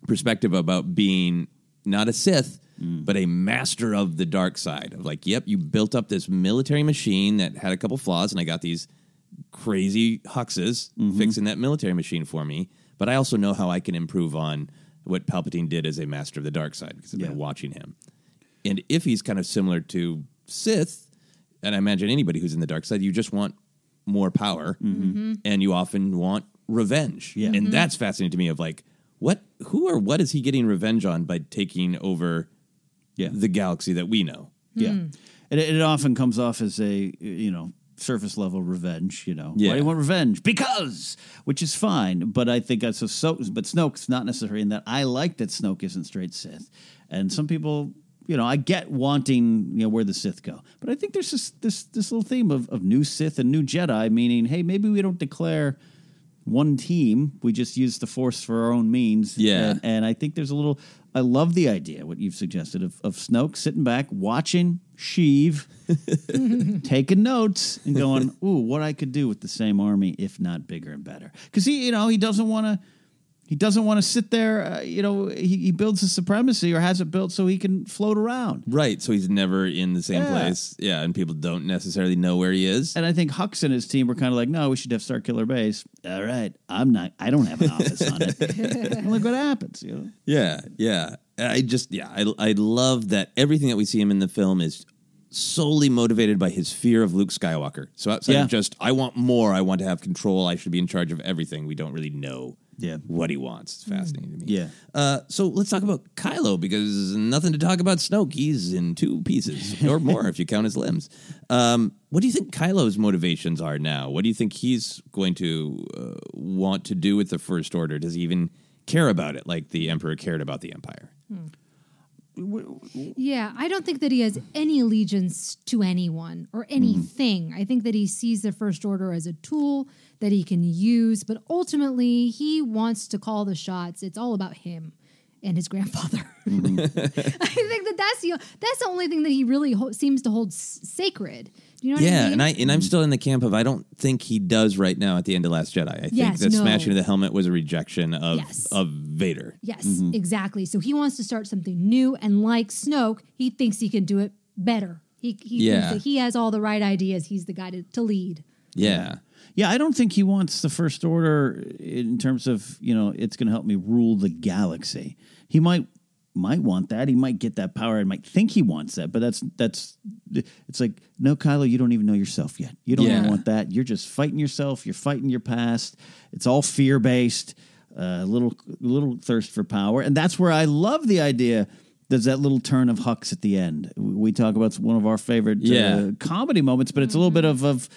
perspective about being not a Sith, mm. but a master of the dark side. Of like, yep, you built up this military machine that had a couple flaws, and I got these crazy Huxes mm-hmm. fixing that military machine for me. But I also know how I can improve on what Palpatine did as a master of the dark side because I've been watching him. And if he's kind of similar to Sith, and I imagine anybody who's in the dark side, you just want more power, and you often want revenge. Yeah. and Mhm. that's fascinating to me. Of like, what, who, or what is he getting revenge on by taking over Yeah. the galaxy that we know? Yeah. Hmm. It, it often comes off as a, you know, surface level revenge, you know. Yeah. Why do you want revenge? Because, which is fine. But I think that's so, so but Snoke's not necessarily in that. I like that Snoke isn't straight Sith. And some people, you know, I get wanting, you know, where the Sith go. But I think there's this this this little theme of, of new Sith and new Jedi, meaning, hey, maybe we don't declare one team. We just use the Force for our own means. Yeah. And, and I think there's a little. I love the idea what you've suggested of of Snoke sitting back watching Sheev, [laughs] taking notes and going, "Ooh, what I could do with the same army, if not bigger and better." Because he, you know, he doesn't want to. He doesn't want to sit there. Uh, you know, he, he builds a supremacy or has it built so he can float around. Right. So he's never in the same Yeah. place. Yeah. And people don't necessarily know where he is. And I think Hux and his team were kind of like, no, we should have Star Killer Base. All right, I'm not. I don't have an office on it. [laughs] And look what happens. You know. Yeah, yeah. I just yeah, I I love that everything that we see him in the film is solely motivated by his fear of Luke Skywalker. So outside Yeah. of just I want more, I want to have control, I should be in charge of everything. We don't really know Yeah. what he wants. It's fascinating to me. Yeah. Uh, so let's talk about Kylo because nothing to talk about Snoke. He's in two pieces [laughs] or more if you count his limbs. Um, what do you think Kylo's motivations are now? What do you think he's going to uh, want to do with the First Order? Does he even care about it like the Emperor cared about the Empire? Yeah, I don't think that he has any allegiance to anyone or anything. I think that he sees the First Order as a tool that he can use, but ultimately he wants to call the shots. It's all about him and his grandfather. [laughs] Mm-hmm. I think that that's the that's the only thing that he really ho- seems to hold s- sacred. Do you know what yeah, I mean? Yeah, and I and I'm still in the camp of I don't think he does right now at the end of Last Jedi. I think Yes, that no. smashing of the helmet was a rejection of Yes. of Vader. Yes, mm-hmm. exactly. So he wants to start something new, and like Snoke, he thinks he can do it better. He, he Yeah. thinks that he has all the right ideas. He's the guy to, to lead. Yeah. Yeah, I don't think he wants the First Order in terms of you know it's going to help me rule the galaxy. He might might want that. He might get that power. and might think he wants that, but that's that's it's like no, Kylo, you don't even know yourself yet. You don't even want that. You're just fighting yourself. You're fighting your past. It's all fear based. A little little thirst for power, and that's where I love the idea. There's that little turn of Hux at the end. We talk about one of our favorite uh, comedy moments, but it's a little bit of of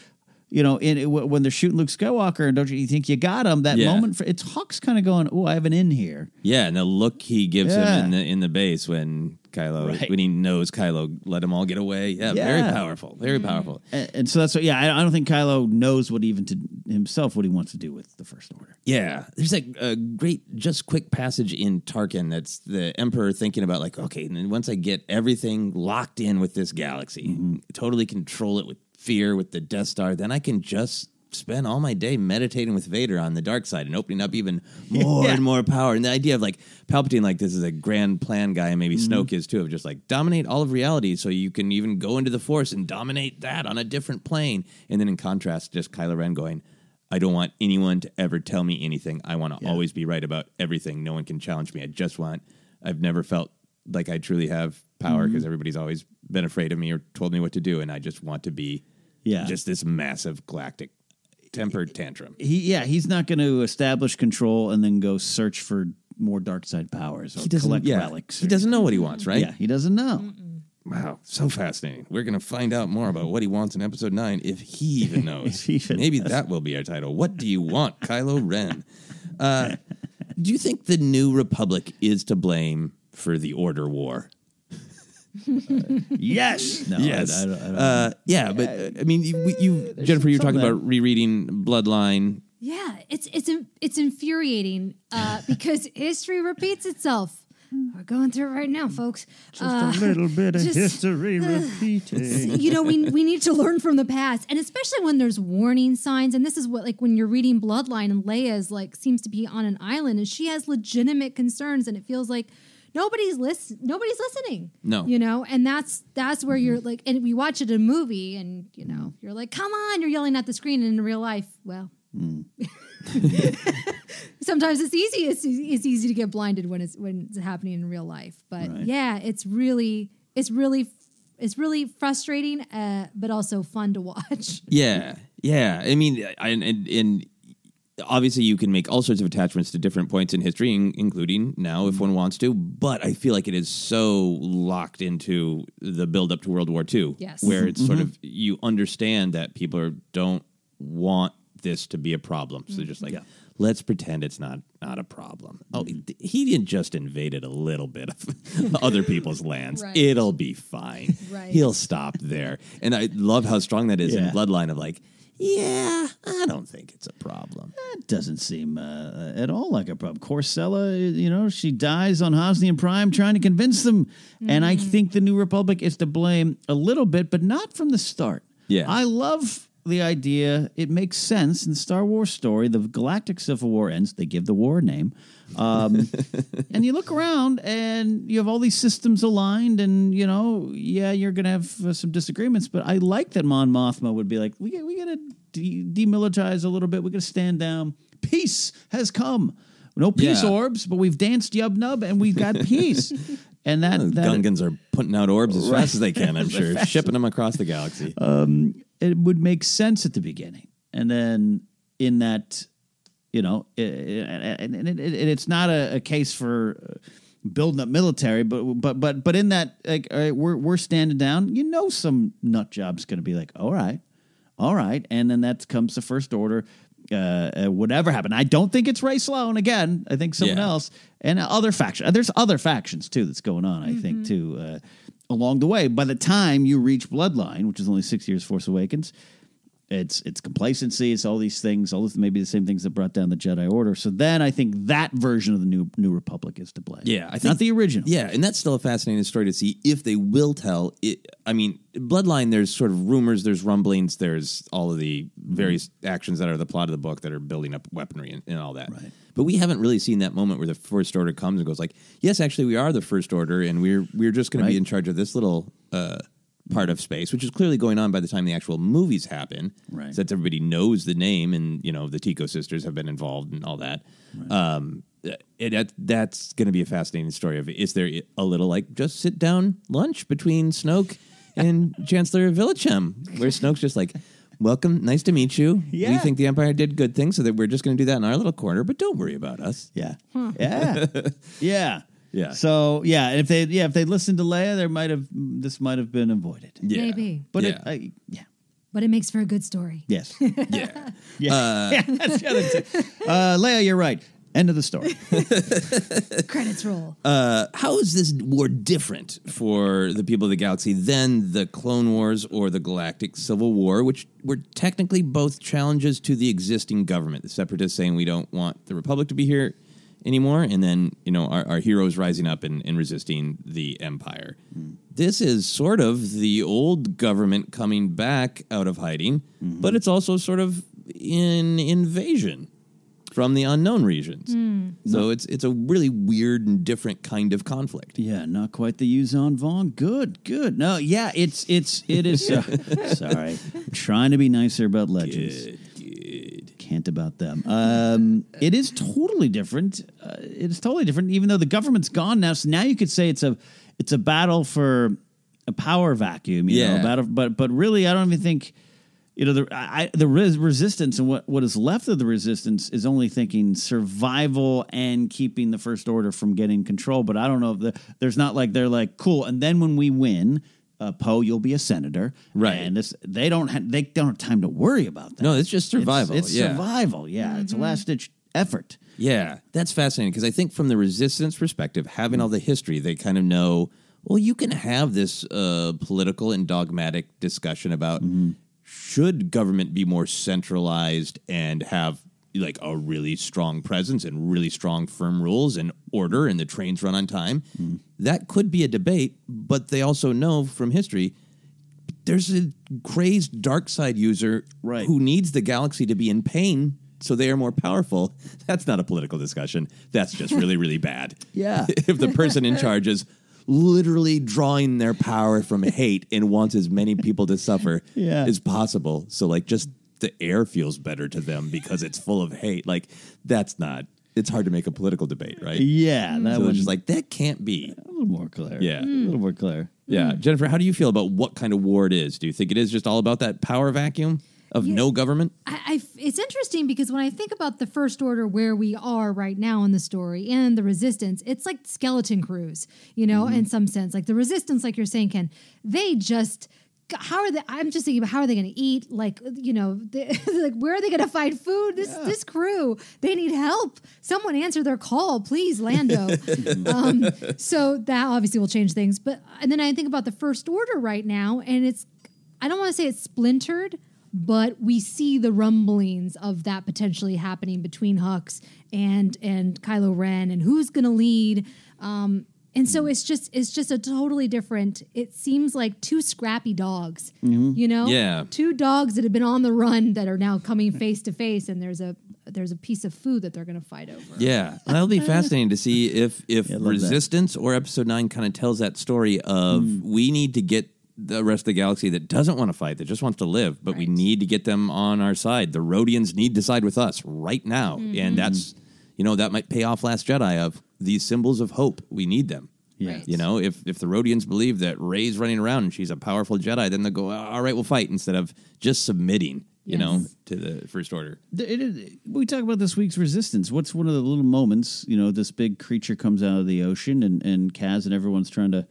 you know, in when they're shooting Luke Skywalker, and don't you think you got him? That Yeah. moment, for, it's Hux's kind of going, "Oh, I have an in here." Yeah, and the look he gives Yeah. him in the in the base when Kylo Right. when he knows Kylo let them all get away. Yeah, very powerful. Very mm-hmm. powerful. And, and so that's what, yeah. I, I don't think Kylo knows what even to himself what he wants to do with the First Order. Yeah, there's like a great, just quick passage in Tarkin that's the Emperor thinking about like, okay, and then once I get everything locked in with this galaxy, mm-hmm. totally control it with fear with the Death Star, then I can just spend all my day meditating with Vader on the dark side and opening up even [laughs] more Yeah. and more power. And the idea of like Palpatine, like this is a grand plan guy, and maybe Mhm. Snoke is too, of just like dominate all of reality so you can even go into the Force and dominate that on a different plane. And then in contrast, just Kylo Ren going, I don't want anyone to ever tell me anything. I want to always be right about everything. No one can challenge me. I just want, I've never felt like I truly have power because everybody's always been afraid of me or told me what to do. And I just want to be Yeah. just this massive galactic tempered tantrum. He yeah, he's not going to establish control and then go search for more dark side powers or He doesn't- collect yeah. relics. He doesn't know what he wants, right? Yeah, he doesn't know. Wow, so fascinating. We're going to find out more about what he wants in episode nine if he even [laughs] knows. he even Maybe that will be our title. What do you want, Kylo Ren? [laughs] Uh, do you think the New Republic is to blame for the Order War? Yes. [laughs] No, yes. I don't- I don't- uh, yeah, but uh, I mean, you, you Jennifer, you're talking some about rereading Bloodline. Yeah, it's it's it's infuriating uh, [laughs] because history repeats itself. We're going through it right now, folks. Just a little bit of [laughs] history repeating. you know, we we need to learn from the past, and especially when there's warning signs. And this is what, like, when you're reading Bloodline, and Leia's like seems to be on an island, and she has legitimate concerns, and it feels like nobody's listen, nobody's listening. No. you know, and that's that's where you're like, and we watch it in a movie, and you know, you're like, come on, you're yelling at the screen, and in real life, well. [laughs] [laughs] Sometimes it's easy. It's, it's easy to get blinded when it's when it's happening in real life. But Right. yeah, it's really it's really it's really frustrating, uh, but also fun to watch. Yeah, yeah. I mean, I- and, and obviously you can make all sorts of attachments to different points in history, in- including now if mm-hmm. one wants to. But I feel like it is so locked into the build up to World War II, Yes. where it's sort Mhm. of you understand that people are, don't want this to be a problem, so they're just like. Let's pretend it's not not a problem. Oh, mm-hmm. he didn't just invaded a little bit of [laughs] other people's lands. Right. It'll be fine. [laughs] Right. He'll stop there. And I love how strong that is in Bloodline of like, yeah, I don't think it's a problem. That doesn't seem uh, at all like a problem. Korr Sella, you know, she dies on Hosnian Prime trying to convince them. And I think the New Republic is to blame a little bit, but not from the start. Yeah. I love the idea. It makes sense in the Star Wars story. The Galactic Civil War ends. They give the war a name. Um, [laughs] and you look around and you have all these systems aligned, and, you know, yeah, you're going to have uh, some disagreements, but I like that Mon Mothma would be like, we, we got to de- demilitarize a little bit. We got to stand down. Peace has come. No peace Yeah. orbs, but we've danced Yub Nub and we've got peace. [laughs] and that, that Gungans are putting out orbs as Right. fast as they can, I'm [laughs] sure, shipping them across the galaxy. um, it would make sense at the beginning, and then in that, you know, and, and, it, it, it's not a, a case for uh, building up military, but but but but in that, like, all right, we're we're standing down. You know, some nut job's going to be like, all right, all right, and then that comes the first order. Uh, uh, whatever happened, I don't think it's Rae Sloane again. I think someone Yeah. else and other faction. There's other factions too that's going on. I think too uh, along the way. By the time you reach Bloodline, which is only six years Force Awakens, it's it's complacency. It's all these things. All this maybe the same things that brought down the Jedi Order. So then I think that version of the new New Republic is to blame. Yeah, I think not the original. Yeah, and that's still a fascinating story to see if they will tell it. I mean, Bloodline. There's sort of rumors, there's rumblings, there's all of the various actions that are the plot of the book that are building up weaponry and, and all that. Right. But we haven't really seen that moment where the First Order comes and goes like, "Yes, actually, we are the First Order, and we're we're just going to be in charge of this little." Uh, part of space which is clearly going on by the time the actual movies happen. Right. since everybody knows the name and you know the tico sisters have been involved and all that. Um it, that, that's going to be a fascinating story of is there a little like just sit down lunch between snoke and [laughs] chancellor Villecham, where snoke's just like welcome nice to meet you. We think the empire did good things so that we're just going to do that in our little corner but don't worry about us. Yeah. Yeah. [laughs] yeah. Yeah. So yeah, and if they yeah if they listened to Leia, there might have this might have been avoided. Yeah. Maybe. But Yeah. it, I, yeah. But it makes for a good story. Yes. [laughs] yeah Yeah. Uh, [laughs] yeah. That's the other thing. Uh, Leia, you're right. End of the story. [laughs] Credits roll. Uh, how is this war different for the people of the galaxy than the Clone Wars or the Galactic Civil War, which were technically both challenges to the existing government? The Separatists saying we don't want the Republic to be here anymore, and then you know our, our heroes rising up and, and resisting the Empire. This is sort of the old government coming back out of hiding, but it's also sort of in invasion from the unknown regions. Hmm. So it's it's a really weird and different kind of conflict. Yeah, not quite the Yuuzhan Vong. Good, good. No, yeah, it's it's it is. Uh, [laughs] sorry, I'm trying to be nicer about legends. Can't about them. Um, it is totally different. Uh, it is totally different. Even though the government's gone now, so now you could say it's a it's a battle for a power vacuum. You know, Yeah. a battle, but but really, I don't even think. You know the I, the res- resistance and what, what is left of the resistance is only thinking survival and keeping the first order from getting control. But I don't know if the, there's not like they're like cool. And then when we win, uh, Poe, you'll be a senator, Right. And this, they don't ha- they don't have time to worry about that. No, it's just survival. It's, it's yeah. survival. Yeah, it's a last ditch effort. Yeah, that's fascinating because I think from the resistance perspective, having all the history, they kind of know. Well, you can have this uh, political and dogmatic discussion about should government be more centralized and have like a really strong presence and really strong firm rules and order and the trains run on time. Mm-hmm. That could be a debate, but they also know from history there's a crazed dark side user Right. who needs the galaxy to be in pain so they are more powerful. [laughs] That's not a political discussion. That's just really, really [laughs] bad. Yeah. [laughs] if the person in charge is literally drawing their power from hate and wants as many people to suffer Yeah. as possible. So like just the air feels better to them because it's full of hate. Like that's not it's hard to make a political debate, right? Yeah, that so they're just like that can't be. A little more clear. Yeah. a little more clear. Yeah. Jennifer, how do you feel about what kind of war it is? Do you think it is just all about that power vacuum of no government? I, I- it's interesting because when I think about the First Order, where we are right now in the story, and the Resistance, it's like skeleton crews, you know, Mm-hmm. in some sense. Like the Resistance, like you're saying, Ken, they just. How are they? I'm just thinking about how are they going to eat? Like, you know, [laughs] they, like where are they going to find food? This this crew, they need help. Someone answer their call, please, Lando. [laughs] um, so that obviously will change things. But and then I think about the First Order right now, and it's I don't want to say it's splintered, but we see the rumblings of that potentially happening between Hux and and Kylo Ren, and who's going to lead. Um, and so mm. it's just it's just a totally different. It seems like two scrappy dogs, mm-hmm. you know, Yeah. two dogs that have been on the run that are now coming face to face, and there's a there's a piece of food that they're going to fight over. Yeah, that'll be [laughs] fascinating to see if if love that. Resistance or Episode Nine kind of tells that story of mm. we need to get the rest of the galaxy that doesn't want to fight, that just wants to live, but we need to get them on our side. The Rodians need to side with us right now, and mm-hmm. that's you know that might pay off Last Jedi of these symbols of hope. We need them. Yeah. You know, if if the Rodians believe that Rey's running around and she's a powerful Jedi, then they'll go, all right, we'll fight instead of just submitting. You know, to the First Order. The- it is- we talk about this week's resistance. What's one of the little moments? You know, this big creature comes out of the ocean, and and Kaz and everyone's trying to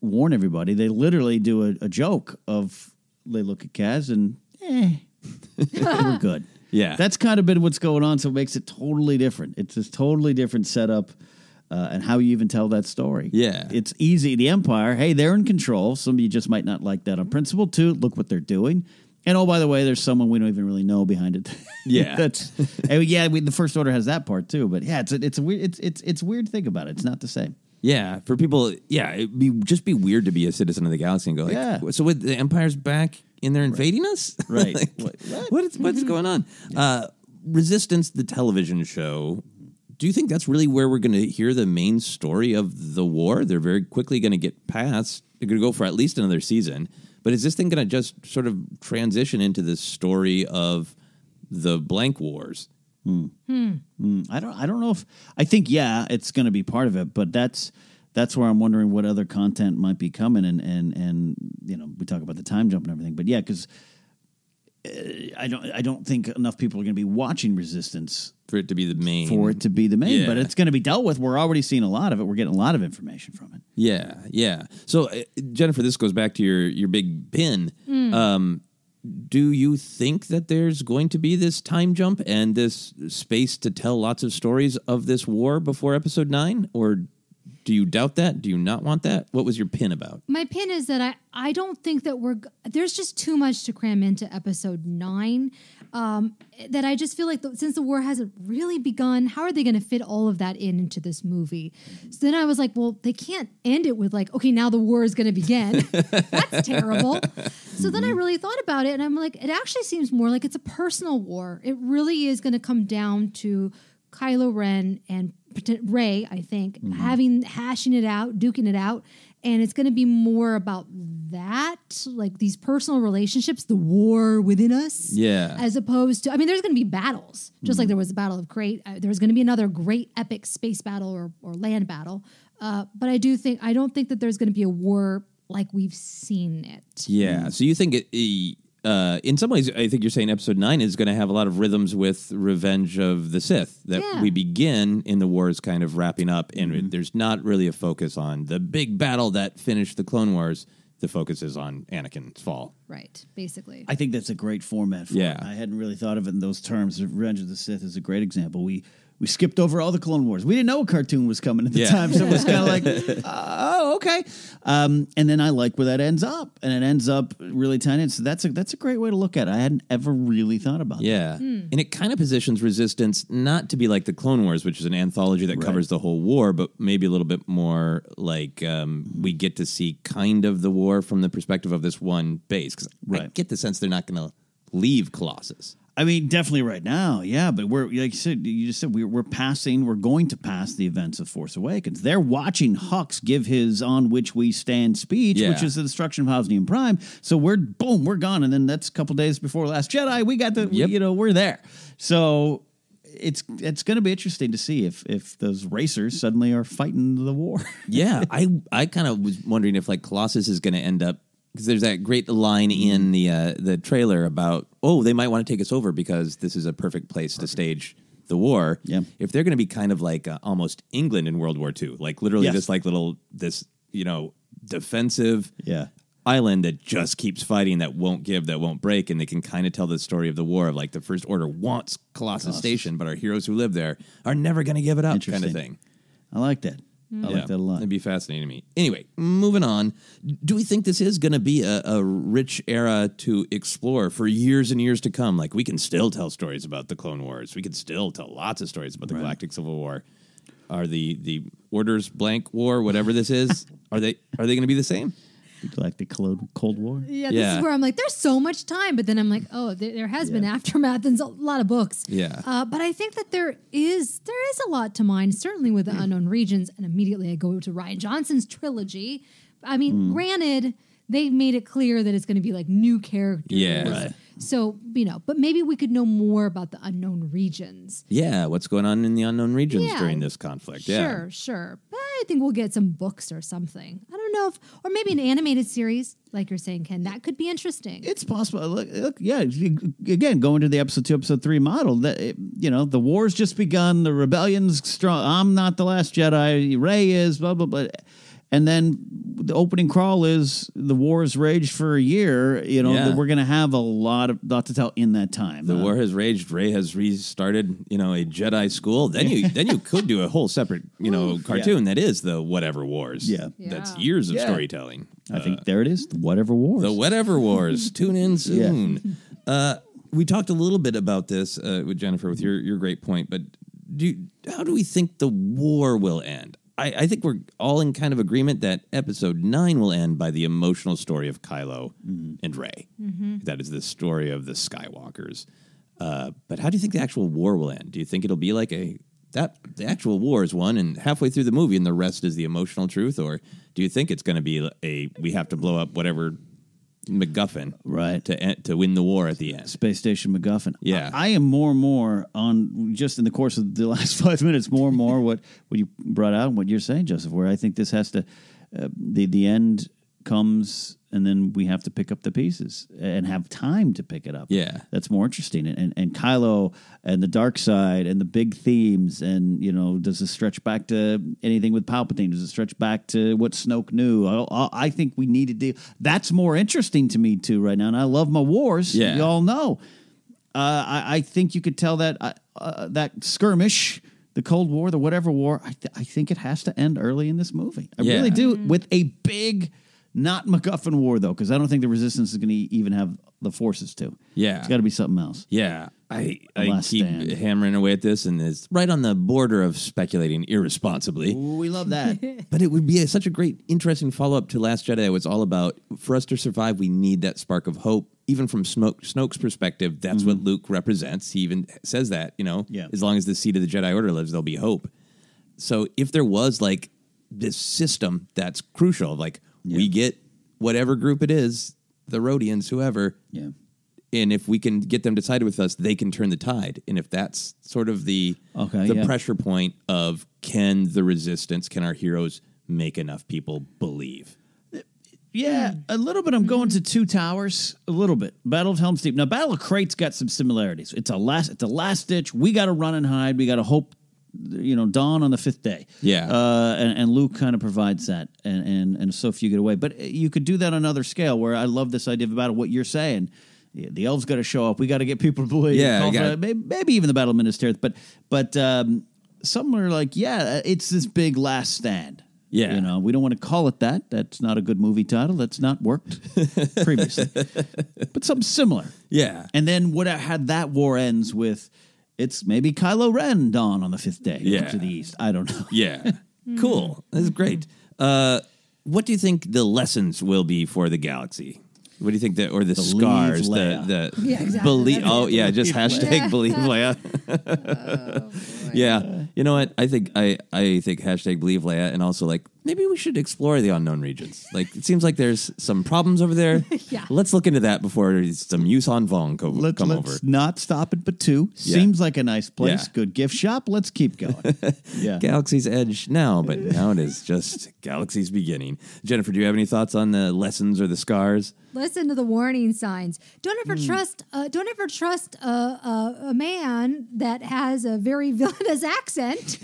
warn everybody. They literally do a, a joke of they look at Kaz and eh, [laughs] we're good. [laughs] Yeah. That's kind of been what's going on. So it makes it totally different. It's a totally different setup. Uh, and how you even tell that story. Yeah. It's easy. The Empire, hey, they're in control. Some of you just might not like that on principle. Too, look what they're doing. And oh, by the way, there's someone we don't even really know behind it. [laughs] Yeah. that's yeah. We, the First Order has that part too. But yeah, it's a, it's a weird it's it's it's weird to think about it. It's not the same. Yeah, for people, yeah, it'd be just be weird to be a citizen of the galaxy and go, like, Yeah. so with the Empire's back and they're invading us, [laughs] Right. Like, What- what? what is what's going on? Uh, Resistance, the television show. Do you think that's really where we're going to hear the main story of the war? They're very quickly going to get past. They're going to go for at least another season. But is this thing going to just sort of transition into this story of the blank wars? Mm, I don't I don't know if I think yeah, it's going to be part of it. But that's that's where I'm wondering what other content might be coming. And and and you know we talk about the time jump and everything. But yeah, because. I don't. I don't think enough people are going to be watching Resistance For it to be the main. for it to be the main. Yeah. But it's going to be dealt with. We're already seeing a lot of it. We're getting a lot of information from it. Yeah, yeah. So uh, Jennifer, this goes back to your your big pin. Um, do you think that there's going to be this time jump and this space to tell lots of stories of this war before episode nine, or do you doubt that? Do you not want that? What was your pin about? My pin is that I I don't think that we're there's just too much to cram into episode nine. Um, that I just feel like the, since the war hasn't really begun, how are they going to fit all of that in into this movie? Mm-hmm. So then I was like, well, they can't end it with like, okay, now the war is going to begin. [laughs] That's terrible. So then I mm-hmm. really thought about it, and I'm like, it actually seems more like it's a personal war. It really is going to come down to Kylo Ren and Rey, I think, mm-hmm. having hashing it out, duking it out, and it's going to be more about that, like these personal relationships, the war within us, Yeah. as opposed to. I mean, there's going to be battles, just like there was the Battle of Crait. Uh, there's going to be another great epic space battle or or land battle, uh, but I do think I don't think that there's going to be a war like we've seen it. Yeah. So you think it? e- Uh, in some ways, I think you're saying episode nine is going to have a lot of rhythms with Revenge of the Sith. That Yeah. we begin in the wars kind of wrapping up, and there's not really a focus on the big battle that finished the Clone Wars. The focus is on Anakin's fall. Right, basically. I think that's a great format. For Yeah. it. I hadn't really thought of it in those terms. Revenge of the Sith is a great example. We we skipped over all the Clone Wars. We didn't know a cartoon was coming at the Yeah. time, so it was kind of like, [laughs] oh, okay. Um, and then I like where that ends up, and it ends up really tiny. So that's a that's a great way to look at it. I hadn't ever really thought about. That. Yeah. that. And it kind of positions Resistance not to be like the Clone Wars, which is an anthology that covers the whole war, but maybe a little bit more like um, we get to see kind of the war from the perspective of this one base. Because I get the sense they're not going to leave Colossus. I mean, definitely right now, yeah. But we're like you said, you just said we're, we're passing. We're going to pass the events of Force Awakens. They're watching Hux give his "On Which We Stand" speech, Yeah. which is the destruction of Hosnian Prime. So we're boom, we're gone, and then that's a couple days before Last Jedi. We got the, Yep. you know, we're there. So it's it's going to be interesting to see if if those racers suddenly are fighting the war. [laughs] yeah, I I kind of was wondering if like Colossus is going to end up because there's that great line in the uh, the trailer about oh they might want to take us over because this is a perfect place to stage the war. Yeah. if they're going to be kind of like uh, almost England in World War II, like literally Yes. this like little this you know defensive yeah. island that just keeps fighting that won't give that won't break and they can kind of tell the story of the war of like the first order wants colossus, station but our heroes who live there are never going to give it up kind of Interesting. thing I like that. I like that a lot. It'd be fascinating to me. Anyway, moving on. Do we think this is going to be a, a rich era to explore for years and years to come? Like we can still tell stories about the Clone Wars. We can still tell lots of stories about the Galactic Civil War. Are the the Orders Blank War, whatever this is, [laughs] are they are they going to be the same? Like the Cold Cold War. Yeah, this Yeah. is where I'm like, there's so much time, but then I'm like, oh, there, there has been aftermath and a lot of books. Yeah. Uh, but I think that there is there is a lot to mine, certainly with the unknown regions, and immediately I go to Rian Johnson's trilogy. I mean, Hmm. granted, they made it clear that it's going to be like new characters. Yeah. Right. So you know, but maybe we could know more about the unknown regions. Yeah, what's going on in the unknown regions Yeah. during this conflict? Yeah. Sure, sure. I think we'll get some books or something. I don't know if, or maybe an animated series, like you're saying, Ken. That could be interesting. It's possible. Look, look, yeah. Again, going to the episode two, episode three model. That you know, the war's just begun. The rebellion's strong. I'm not the last Jedi. Rey is. Blah blah blah. And then the opening crawl is the war has raged for a year. You know, Yeah. that we're going to have a lot of lot to tell in that time. The Uh, war has raged. Rey has restarted, you know, a Jedi school. Then you then you could do a whole separate, you know, [laughs] cartoon that is the whatever wars. Yeah. that's years of Yeah. storytelling. I think there it is. The whatever wars. The whatever wars. [laughs] Tune in soon. Uh, we talked a little bit about this uh, with Jennifer with your your great point, but do you- how do we think the war will end? I, I think we're all in kind of agreement that episode nine will end by the emotional story of Kylo and Rey. That is the story of the Skywalkers. Uh, but how do you think the actual war will end? Do you think it'll be like a that the actual war is won and halfway through the movie, and the rest is the emotional truth, or do you think it's going to be a we have to blow up whatever MacGuffin Right. to to win the war at the end? Space Station MacGuffin. Yeah. I, I am more and more on just in the course of the [laughs] last five minutes, more and more what what you brought out and what you're saying, Joseph. Where I think this has to uh, the the end comes and then we have to pick up the pieces and have time to pick it up. Yeah. that's more interesting. And and, and Kylo and the dark side and the big themes and you know does it stretch back to anything with Palpatine? Does it stretch back to what Snoke knew? I, I I think we need to do that's more interesting to me too right now. And I love my wars. Yeah. you all know. Uh, I, I think you could tell that uh, uh, that skirmish, the Cold War, the whatever war. I, th- I think it has to end early in this movie. I Yeah. really do, with a big Not MacGuffin War though, because I don't think the Resistance is going to even have the forces to. Yeah. it's got to be something else. Yeah, I I Last keep Stand. hammering away at this, and it's right on the border of speculating irresponsibly. we love that. [laughs] but it would be a, such a great, interesting follow up to Last Jedi. It was all about for us to survive, we need that spark of hope. Even from Smoke, Snoke's perspective, that's what Luke represents. He even says that, you know, Mm-hmm. Yeah. as long as the seed of the Jedi Order lives, there'll be hope. So if there was like this system that's crucial, like we get whatever group it is, the Rodians, whoever, Yeah. and if we can get them to side with us, they can turn the tide. And if that's sort of the Okay, the yeah. pressure point of can the resistance, can our heroes make enough people believe? Yeah, a little bit. I'm going to Two Towers. A little bit. Battle of Helm's Deep. Now, Battle of Crait's got some similarities. It's a last. It's a last ditch. We got to run and hide. We got to hope. You know, dawn on the fifth day. Yeah. uh, and, and Luke kind of provides that, and and and so few get away. But you could do that on another scale. Where I love this idea about what you're saying. The elves got to show up. We got to get people to believe. Yeah, Call you for- gotta- maybe, maybe even the Battle of Minas Tirith. But but um, some are like, yeah, it's this big last stand. Yeah. You know, we don't want to call it that. That's not a good movie title. That's not worked previously. [laughs] but something similar. Yeah. And then what had that war ends with it's maybe Kylo Ren dawn on the fifth day Yeah. to the east. I don't know. Yeah. [laughs] cool. That's great. Uh, what do you think the lessons will be for the galaxy? What do you think that, or the Believe scars? The Leia. the [laughs] Yeah, exactly. Believe. Oh yeah, just hashtag Leia. believe Leia. [laughs] yeah, you know what? I think I I think hashtag believe Leia, and also like maybe we should explore the unknown regions. Like it seems like there's some problems over there. [laughs] Yeah. Let's look into that before some Yuuzhan Vong co- Let's, come let's over. not stop at Batuu. Yeah. Seems like a nice place. Yeah. Good gift shop. Let's keep going. [laughs] yeah. Galaxy's Edge now, but now it is just [laughs] Galaxy's beginning. Jennifer, do you have any thoughts on the lessons or the scars? Listen to the warning signs. Don't ever Hmm. trust. Uh, don't ever trust a, a, a man that has a very villainous accent.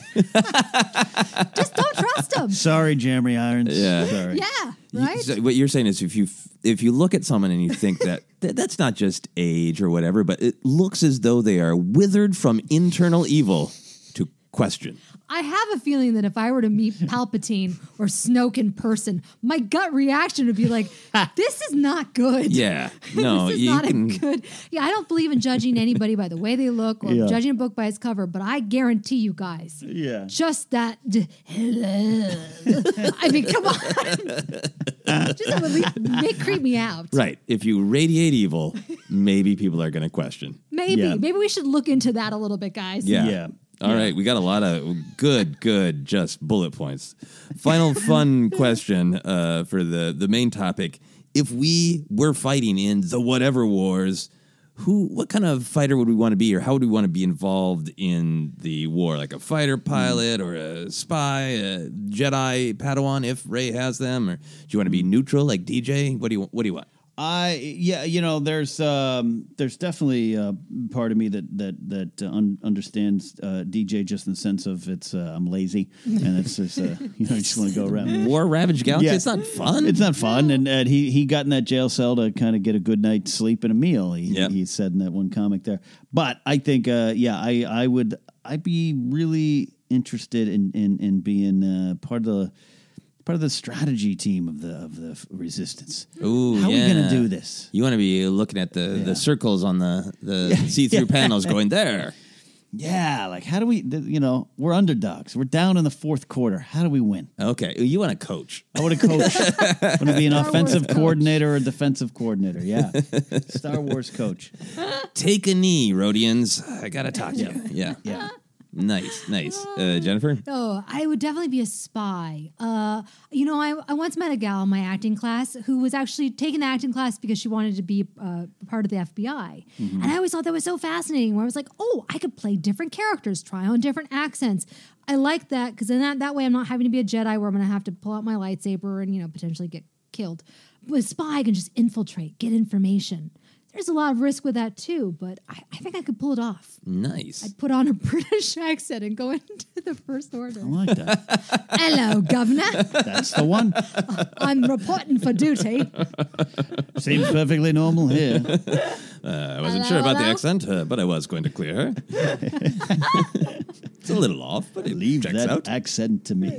Just don't trust him. Sorry, Jeremy Irons. Yeah. Sorry. Yeah, You- so what you're saying is if you if you look at someone and you think that, [laughs] that that's not just age or whatever, but it looks as though they are withered from internal evil to question. I have a feeling that if I were to meet [laughs] Palpatine or Snoke in person, my gut reaction would be like, [laughs] "This is not good." Yeah. [laughs] No, this is you not can a good. Yeah, I don't believe in judging anybody by the way they look or Yeah. judging a book by its cover, but I guarantee you guys, Yeah. just that. d- I mean, come on, just that would leave- make creep me out. Right. If you radiate evil, maybe people are going to question. Maybe, Yeah. maybe we should look into that a little bit, guys. Yeah. Yeah. All right, we got a lot of good, good, just bullet points. Final [laughs] fun question uh, for the the main topic: If we were fighting in the whatever wars, who, what kind of fighter would we want to be, or how would we want to be involved in the war? Like a fighter pilot, or a spy, a Jedi Padawan, if Rey has them, or do you want to be neutral, like DJ? What do you What do you want? I yeah, you know, there's um, there's definitely uh, part of me that that that uh, un- understands uh, DJ just in the sense of it's uh, I'm lazy and it's just uh, [laughs] you know I just want to go around. [laughs] War ravaged galaxy. Yeah. It's not fun. It's not fun, and, and he he got in that jail cell to kind of get a good night's sleep and a meal. He, Yep. he said in that one comic there. But I think, uh, yeah, I I would I'd be really interested in in in being uh, part of the part of the strategy team of the of the resistance. Ooh, How are we gonna do this? You want to be looking at the, Yeah. the circles on the, the [laughs] see through panels going there. Yeah, like how do we? You know, we're underdogs. We're down in the fourth quarter. How do we win? Okay, you want to coach. I want to coach. I want to be an Star Wars offensive coach. coordinator or a defensive coordinator. Yeah, [laughs] Star Wars coach. Take a knee, Rodians. I got to talk to you. Yeah. Yeah. Nice, nice. Uh, Jennifer? Oh, I would definitely be a spy. Uh, you know, I, I once met a gal in my acting class who was actually taking the acting class because she wanted to be uh, part of the FBI. And I always thought that was so fascinating where I was like, oh, I could play different characters, try on different accents. I like that because then that, that way I'm not having to be a Jedi where I'm going to have to pull out my lightsaber and, you know, potentially get killed. With a spy, can just infiltrate, get information. There's a lot of risk with that too, but I, I think I could pull it off. Nice. I'd put on a [laughs] British accent and go [laughs] into the First Order. I like that. [laughs] Hello, Governor. That's the one. I'm reporting for duty. Seems perfectly normal here. Uh, I wasn't Hello, sure about the hello? accent, uh, but I was going to clear her. it's a little off, but it Leave checks that out. accent to me.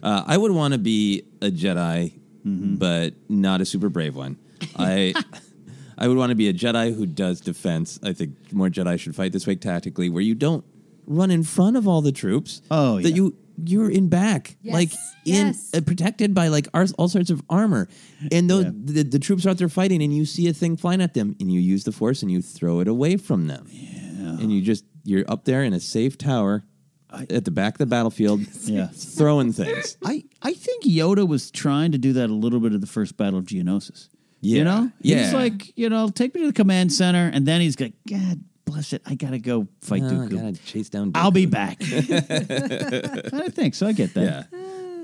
Uh, I would want to be a Jedi but not a super brave one. I I would want to be a Jedi who does defense. I think more Jedi should fight this way tactically, where you don't run in front of all the troops. Oh, that yeah. you you're in back, Yes, like in yes. uh, protected by like ar- all sorts of armor, and those the, the troops are out there fighting, and you see a thing flying at them, and you use the force and you throw it away from them, yeah. and you just you're up there in a safe tower at the back of the battlefield, [laughs] Yeah. throwing things. I, I think Yoda was trying to do that a little bit at the first Battle of Geonosis. Yeah. You know? Yeah. He's like, you know, take me to the command center. And then he's like, God bless it. I got to go fight No, I Dooku. gotta chase down. I'll be back. [laughs] I think so. I get that. Yeah.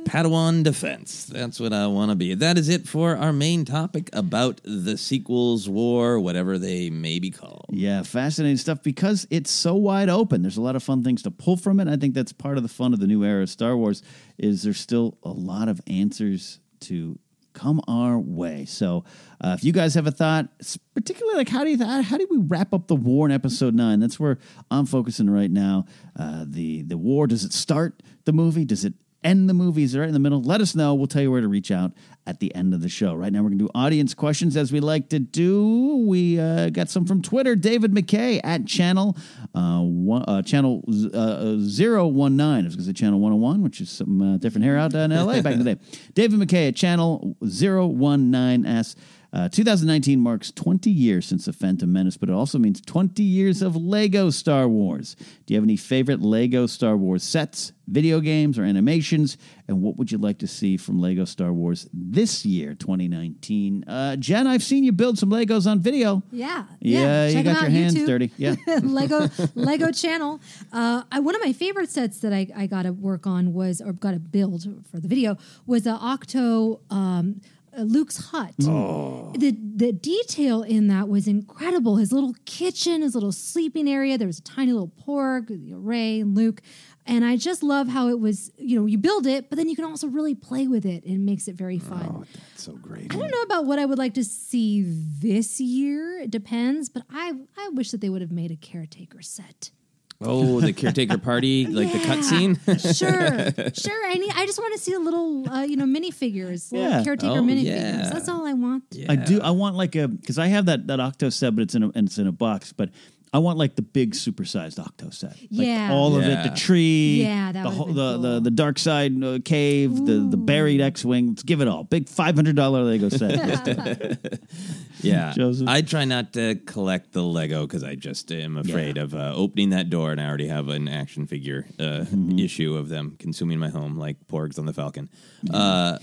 Padawan defense. That's what I want to be. That is it for our main topic about the sequels, war, whatever they may be called. Yeah, fascinating stuff because it's so wide open. There's a lot of fun things to pull from it. I think that's part of the fun of the new era of Star Wars is there's still a lot of answers to come our way. So, uh, if you guys have a thought, particularly like how do you th- how do we wrap up the war in Episode Nine? That's where I'm focusing right now. Uh, the the war does it start the movie? Does it end the movie? Is it right in the middle? Let us know. We'll tell you where to reach out at the end of the show. Right now, we're going to do audience questions as we like to do. We uh, got some from Twitter. David McKay at channel uh, one, uh, channel uh, zero one nine. I was going to say channel one hundred one, which is some uh, different hair out in L.A. back in the day. [laughs] David McKay at channel zero one nine s. Uh, 2019 marks 20 years since The Phantom Menace, but it also means 20 years of Lego Star Wars. Do you have any favorite Lego Star Wars sets, video games, or animations? And what would you like to see from Lego Star Wars this year, 2019? Uh, Jen, I've seen you build some Legos on video. Yeah, Yeah, you Check 'em got your hands YouTube. dirty. Yeah. [laughs] Lego Lego channel. Uh, I, one of my favorite sets that I, I got to work on was or got to build for the video was the Ahch-To um, Uh, Luke's hut. Oh. The the detail in that was incredible. His little kitchen, his little sleeping area. There was a tiny little porg, you know, Rey and Luke. And I just love how it was, you know, you build it, but then you can also really play with it and it makes it very fun. Oh, that's so great. I don't know about what I would like to see this year. It depends, but I I wish that they would have made a caretaker set. Oh, the caretaker party, [laughs] like the cutscene? Sure, [laughs] sure. I need. I just want to see a little, uh, you know, minifigures, little Yeah. caretaker Oh, minifigures. yeah. That's all I want. I do. I want like a because I have that that Ahch-To set, but it's in a and it's in a box. But I want like the big supersized Ahch-To set. Like Yeah. all of it. The tree, Yeah, that the would've whole- the, the cool. the dark side uh, cave, the the buried X wing. Let's give it all. Big five hundred dollar Lego set. [laughs] [laughs] Yeah. Joseph? I try not to collect the Lego because I just am afraid of uh, opening that door and I already have an action figure uh, Mm-hmm. issue of them consuming my home like porgs on the Falcon. Uh,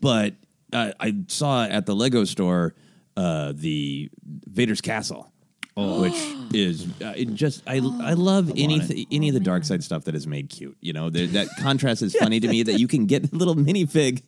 but uh, I saw at the Lego store uh, the Vader's Castle. [gasps] Which is uh, it just I I love anything any of the dark side stuff that is made cute. You know the, that contrast is [laughs] funny to me that you can get a little minifig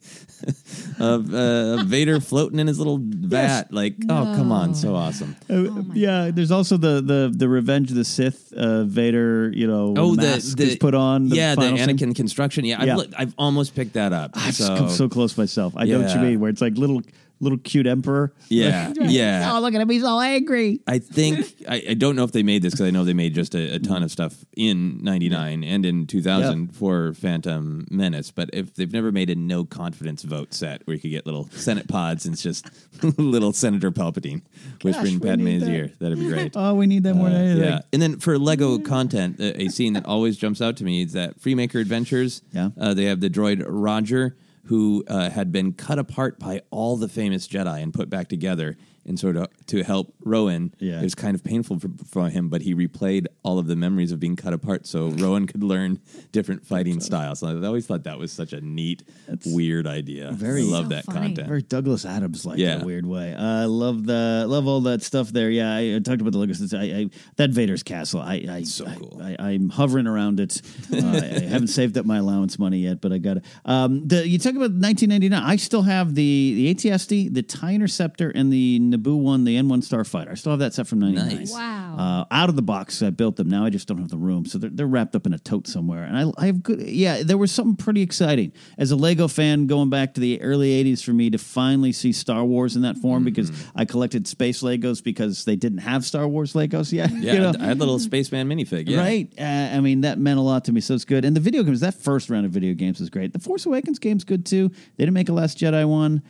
[laughs] of uh, Vader floating in his little vat. Like oh come on, so awesome. Uh, yeah, there's also the the the Revenge of the Sith uh, Vader. You know, Oh, mask the, the is put on. The yeah, the final Anakin scene. construction. Yeah, I've, Yeah. look- I've almost picked that up. I've so, come so close myself. I know what you mean. Where it's like little little cute emperor. Yeah, [laughs] yeah. Oh, look at him! He's all angry. I think I, I don't know if they made this because I know they made just a, a ton of stuff in '99 and in 2000 for Phantom Menace. But if they've never made a no confidence vote set where you could get little Senate pods and it's just [laughs] little Senator Palpatine whispering we Padme's need that. ear, that'd be great. [laughs] Oh, we need that more than anything. Yeah, and then for Lego content, uh, a scene that always jumps out to me is that Freemaker Adventures. Yeah. uh, they have the droid Roger, who uh, had been cut apart by all the famous Jedi and put back together, and sort of to help Rowan. Yeah. it was kind of painful for, for him, but he replayed all of the memories of being cut apart, so Rowan could learn different fighting styles. So I always thought that was such a neat, weird idea. very- I love So that funny. content. Very Douglas Adams like Yeah. in a weird way. I love the love all that stuff there. Yeah, I, I talked about the Lego. sets. I, I that Vader's castle. I, I So I- cool. I, am hovering around it. Uh, I, I [laughs] haven't saved up my allowance money yet, but I got it. Um, the you talk about 1999. I still have the the AT-ST, the TIE Interceptor, and the Naboo one, the N1 Starfighter. I still have that set from '99. Nice. Wow. Uh, out of the box, I built them. Now I just don't have the room, so they're, they're wrapped up in a tote somewhere. And I, I have good. Yeah, there was something pretty exciting as a Lego fan going back to the early '80s for me to finally see Star Wars in that form because I collected space Legos because they didn't have Star Wars Legos yet. Yeah, you know? I had the little spaceman minifig. Yeah. Right. Uh, I mean, that meant a lot to me. So it's good. And the video games, that first round of video games was great. The Force Awakens game's good too. They didn't make a Last Jedi one.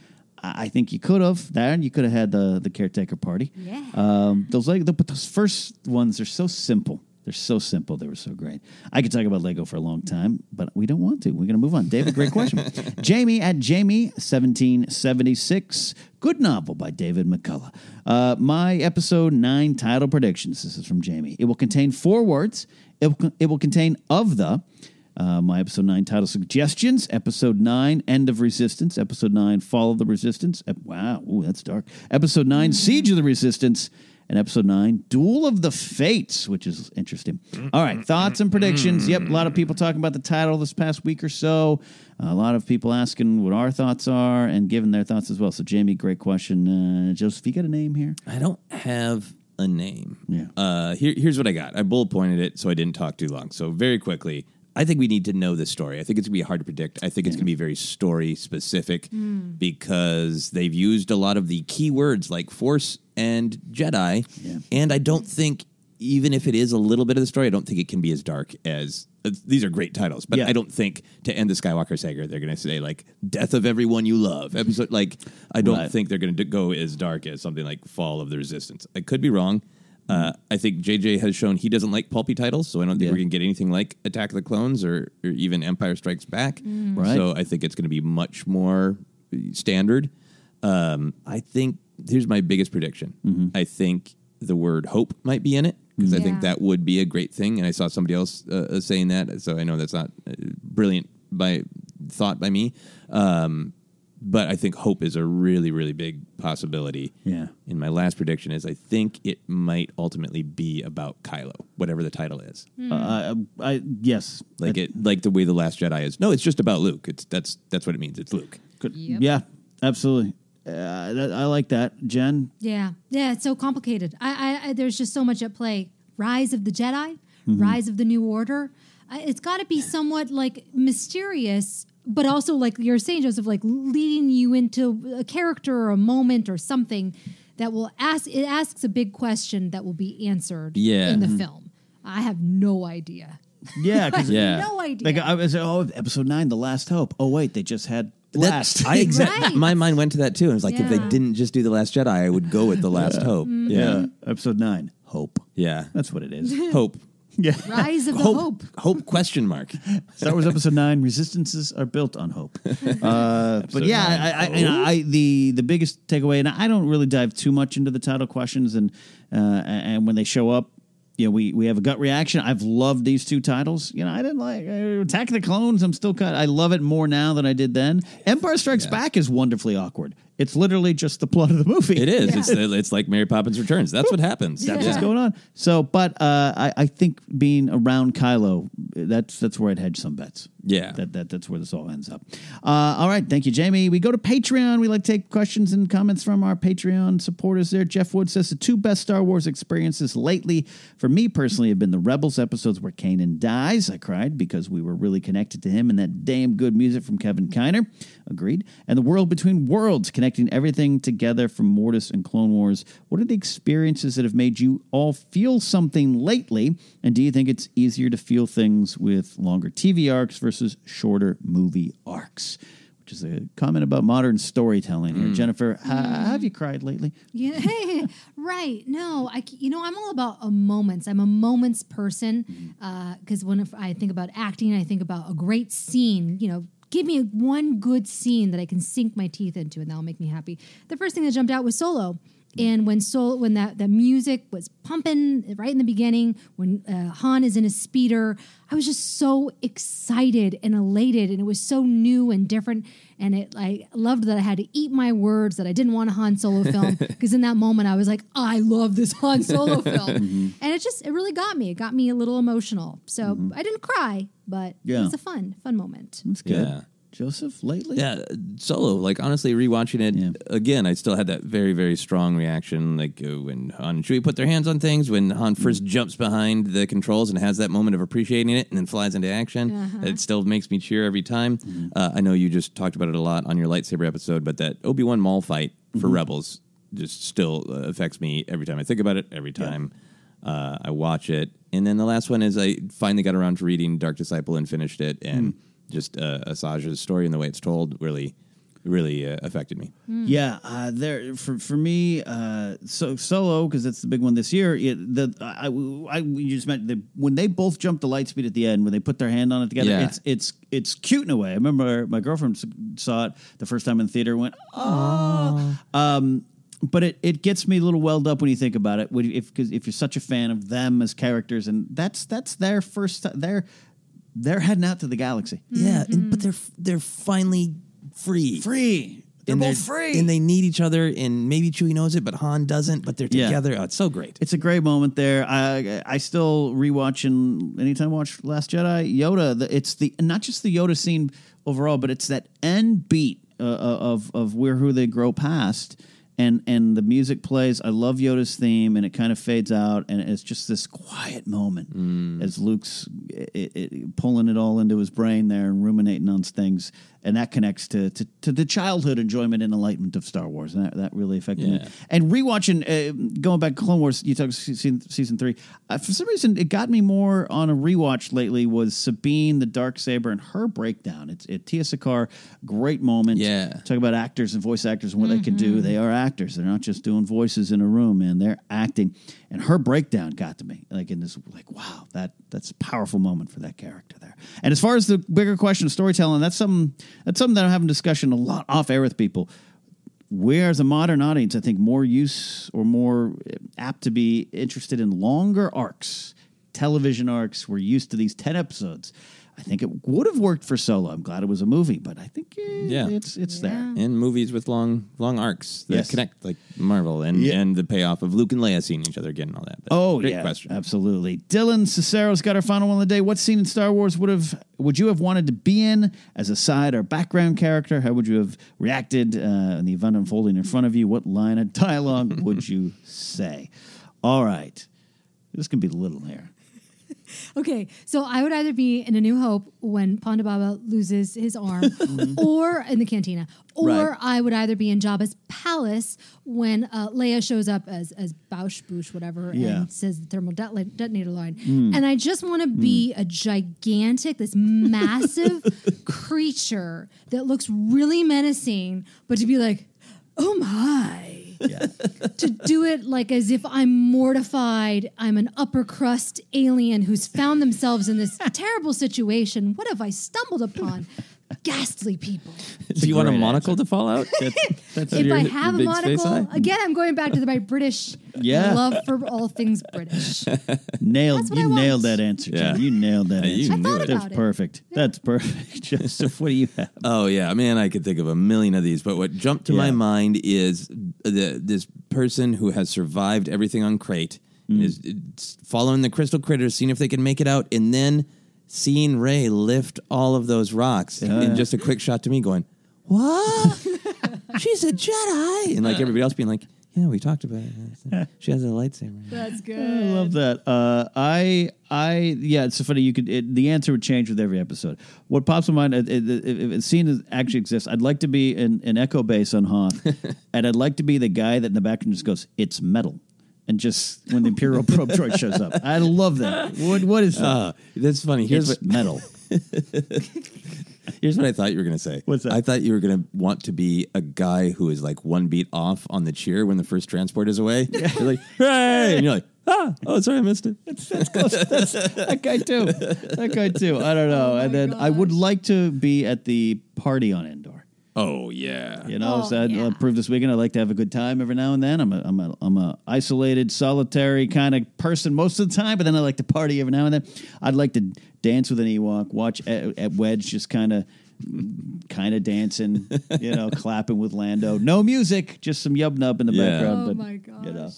I think you could have. There, you could have had the the caretaker party. Yeah. Um, those Lego, but those first ones are so simple. They're so simple. They were so great. I could talk about Lego for a long time, but we don't want to. We're going to move on. David, great question. [laughs] Jamie at Jamie seventeen seventy six. Good novel by David McCullough. Uh, my episode nine title predictions. This is from Jamie. It will contain four words. It will, it will contain of the. Uh, my episode 9 title suggestions. Episode 9, End of Resistance. Episode 9, Fall of the Resistance. Ep- wow, ooh, that's dark. Episode 9, Siege of the Resistance. And episode 9, Duel of the Fates, which is interesting. All right, thoughts and predictions. Yep, a lot of people talking about the title this past week or so. a lot of people asking what our thoughts are and giving their thoughts as well. So, Jamie, great question. Uh, Joseph, you got a name here? I don't have a name. Yeah. Uh, here, here's what I got. I bullet pointed it so I didn't talk too long. So very quickly, I think we need to know this story. I think it's gonna be hard to predict. I think it's gonna be very story specific because they've used a lot of the key words like Force and Jedi, and I don't think even if it is a little bit of the story, I don't think it can be as dark as. uh, These are great titles, but Yeah. I don't think to end the Skywalker saga they're going to say like "Death of Everyone You Love." Episode like I don't Right. think they're going to go as dark as something like Fall of the Resistance. I could be wrong. Uh, I think JJ has shown he doesn't like pulpy titles, so I don't think Yeah. we're going to get anything like Attack of the Clones or, or even Empire Strikes Back. Right. So I think it's going to be much more standard. Um, I think here's my biggest prediction. Mm-hmm. I think the word hope might be in it because I think that would be a great thing. And I saw somebody else uh, uh, saying that, so I know that's not uh, brilliant by thought by me. Um, but I think hope is a really, really big possibility. Yeah. And my last prediction is I think it might ultimately be about Kylo, whatever the title is. Uh, I, yes. Like it, like the way the Last Jedi is. No, it's just about Luke. It's that's that's what it means. It's Luke. Good. Yeah, absolutely. Uh, that, I like that. Jen? Yeah, yeah, it's so complicated. I, I, I there's just so much at play. Rise of the Jedi, Mhm. Rise of the New Order. I, it's got to be somewhat like mysterious, but also like you're saying, Joseph, like leading you into a character or a moment or something that will ask. It asks a big question that will be answered. Yeah. in the Mhm. film. I have no idea. Yeah, because [laughs] I no idea. Like I was, oh, episode nine, the last hope. Oh wait, they just had That's- last. I exactly. [laughs] My mind went to that too. I was like, if they didn't just do the Last Jedi, I would go with the Last Hope. Mhm. Yeah. episode nine, hope. Yeah, that's what it is. hope. Yeah, Rise of the hope. Hope. Hope question mark. Star Wars Episode Nine: Resistances are built on hope. [laughs] Uh, but yeah, I, I, you know, I the the biggest takeaway, and I don't really dive too much into the title questions, and uh, and when they show up, you know, we we have a gut reaction. I've loved these two titles. You know, I didn't like uh, Attack of the Clones. I'm still kind. I love it more now than I did then. Empire Strikes Back is wonderfully awkward. It's literally just the plot of the movie. It is. It's it's like Mary Poppins Returns. That's what happens. That's Yeah. what's going on. So, but uh, I, I think being around Kylo, that's that's where I'd hedge some bets. Yeah. that, that that's where this all ends up. Uh, all right, thank you, Jamie. We go to Patreon. We like to take questions and comments from our Patreon supporters. There, Jeff Wood says the two best Star Wars experiences lately for me personally have been the Rebels episodes where Kanan dies. I cried because we were really connected to him and that damn good music from Kevin Kiner. Agreed. And the World Between Worlds, connecting everything together from Mortis and Clone Wars. What are the experiences that have made you all feel something lately? And do you think it's easier to feel things with longer TV arcs versus shorter movie arcs? Which is a comment about modern storytelling here. Hmm. Jennifer, hmm. ha- have you cried lately? Yeah, [laughs] right. No, I. You know, I'm all about a moments. I'm a moments person hmm. uh, because when I think about acting, I think about a great scene. You know, give me one good scene that I can sink my teeth into, and that'll make me happy. The first thing that jumped out was Solo. And when Sol, when that the music was pumping right in the beginning, when uh, Han is in his speeder, I was just so excited and elated, and it was so new and different. And it, I loved that I had to eat my words that I didn't want a Han Solo film [laughs] because in that moment I was like, I love this Han Solo [laughs] film, and it just it really got me. It got me a little emotional. So I didn't cry, but Yeah. it was a fun fun moment. That's good. Yeah. Joseph, lately? Yeah, Solo. Like honestly, rewatching it again, I still had that very very strong reaction. Like uh, when Han and Chewie put their hands on things, when Han first jumps behind the controls and has that moment of appreciating it, and then flies into action. Uh-huh. It still makes me cheer every time. Uh, I know you just talked about it a lot on your lightsaber episode, but that Obi Wan Maul fight for Mhm. Rebels just still uh, affects me every time I think about it. Every time. Uh, I watch it, and then the last one is I finally got around to reading Dark Disciple and finished it, and just uh, Asajj's story and the way it's told really, really uh, affected me. Yeah, uh, there for for me, uh, so solo because that's the big one this year. It, the I, I you just meant the, when they both jumped the light speed at the end when they put their hand on it together. Yeah. It's it's it's cute in a way. I remember my girlfriend saw it the first time in the theater. and Went oh, um, but it, it gets me a little welled up when you think about it. If because if you're such a fan of them as characters, and that's that's their first they're they're heading out to the galaxy. Yeah, and, but they're they're finally free. Free. They're and both free. and they need each other. And maybe Chewie knows it, but Han doesn't. But they're Yeah. together. Oh, it's so great. It's a great moment there. I I still rewatching anytime I watch Last Jedi. Yoda, the, it's the not just the Yoda scene overall, but it's that end beat uh, of of where who they grow past. And and the music plays. I love Yoda's theme, and it kind of fades out, and it's just this quiet moment as Luke's it, it, pulling it all into his brain there and ruminating on things, and that connects to to, to the childhood enjoyment and enlightenment of Star Wars, and that, that really affected me. And rewatching, uh, going back Clone Wars, you talked season, season three. Uh, for some reason, it got me more on a rewatch lately. Was Sabine the dark saber and her breakdown? It's it, Tiya Sircar, great moment. Yeah. talk about actors and voice actors and what they can do. They are actors. They're not just doing voices in a room, man. They're acting. And her breakdown got to me, like in this, like wow, that that's a powerful moment for that character there. And as far as the bigger question of storytelling, that's something that's something that I'm having discussion a lot off air with people where as a modern audience, I think more use or more eh, apt to be interested in longer arcs, television arcs. We're used to these 10 episodes. I think it would have worked for Solo. I'm glad it was a movie, but I think eh, Yeah. it's it's there. And movies with long long arcs that Yes. connect, like Marvel, and Yeah. and the payoff of Luke and Leia seeing each other again and all that. But Oh great yeah, question. absolutely. Dylan Cicero's got our final one of the day. What scene in Star Wars would have would you have wanted to be in as a side or background character? How would you have reacted uh, in the event unfolding in front of you? What line of dialogue would [laughs] you say? All right, this can be little here. [laughs] Okay, so I would either be in A New Hope when Ponda Baba loses his arm, [laughs] or in the cantina, or Right. I would either be in Jabba's palace when uh, Leia shows up as as Bausch Boosh, whatever, Yeah. and says the thermal det- detonator line. Mm. And I just want to be a gigantic, this massive [laughs] creature that looks really menacing, but to be like, oh my. [laughs] to do it like as if I'm mortified, I'm an upper crust alien who's found themselves in this [laughs] terrible situation. What have I stumbled upon? Ghastly people. Do you want a monocle to fall out? [laughs] That's if your- I your have a monocle, again, I'm going back to the, my British Yeah. love for all things British. [laughs] Nailed you I want. nailed that answer, Jen. Yeah. You nailed that Yeah, you answer. I thought That's about it. perfect. That's perfect. [laughs] Joseph, what do you have? Oh yeah, man, I could think of a million of these, but what jumped to my mind is the, this person who has survived everything on Crait Mm. is is following the crystal critters, seeing if they can make it out, and then seeing Rey lift all of those rocks, Yeah. and just a quick shot to me going, "What? [laughs] She's a Jedi," and like everybody else being like, "Yeah, we talked about it. She has a lightsaber." That's good. I love that. Uh, I, I, yeah, it's so funny. You could it, the answer would change with every episode. What pops in mind it, it, it, if a scene is- actually exists, I'd like to be an, an echo base on Hoth, [laughs] and I'd like to be the guy that in the background just goes, "It's metal," and just when the Imperial [laughs] probe droid shows up, I love that. What, what is that? Uh, that's funny. Here's It's what [laughs] metal. Here's what I thought you were going to say. What's that? I thought you were going to want to be a guy who is like one beat off on the cheer when the first transport is away. You're like, hey! And you're like, ah, oh, sorry, I missed it. That's close. That's that guy too. That guy too. I don't know. and then I would like to be at the party on Endor. Oh yeah. You know, Oh, so I'd yeah. uh, prove this weekend. I like to have a good time every now and then. I'm a, I'm a, I'm a isolated, solitary kind of person most of the time, but then I like to party every now and then. I'd like to dance with an Ewok, watch at, at Wedge, just kind of, kind of dancing, you know, [laughs] clapping with Lando. No music, just some yub nub in the Yeah. background. Oh but my you know, gosh.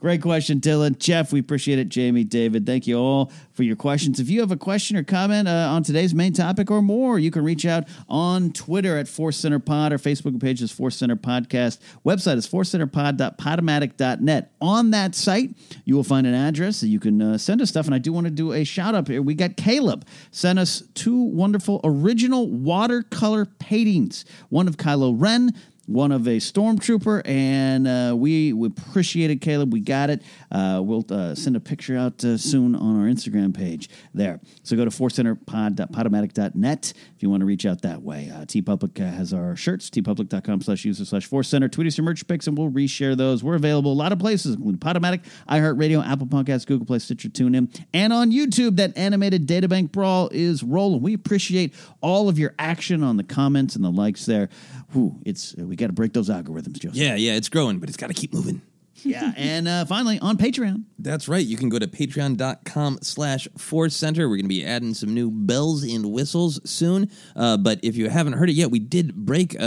Great question, Dylan. Jeff, we appreciate it. Jamie, David, thank you all for your questions. If you have a question or comment uh, on today's main topic or more, you can reach out on Twitter at Force Center Pod. Our Facebook page is Force Center Podcast. Website is forcecenterpod.podomatic.net. On that site, you will find an address that you can uh, send us stuff. And I do want to do a shout out here. We got Caleb sent us two wonderful original watercolor paintings. One of Kylo Ren, one of a stormtrooper, and uh, we, we it, Caleb. We got it. Uh, we'll uh, send a picture out uh, soon on our Instagram page there. So go to forcecenterpod.podomatic.net if you want to reach out that way. Uh, TeePublic uh, has our shirts, teepublic.com slash user slash force center. Tweet us your merch picks, and we'll reshare those. We're available a lot of places, including Podomatic, iHeartRadio, Apple Podcasts, Google Play, Stitcher, TuneIn, and on YouTube. That animated databank brawl is rolling. We appreciate all of your action on the comments and the likes there. Whew, it's we got to break those algorithms, Joseph. Yeah, yeah, it's growing, but it's got to keep moving. [laughs] yeah, and uh, finally on Patreon. That's right. You can go to patreon.com slash force center. We're going to be adding some new bells and whistles soon. Uh, but if you haven't heard it yet, we did break a,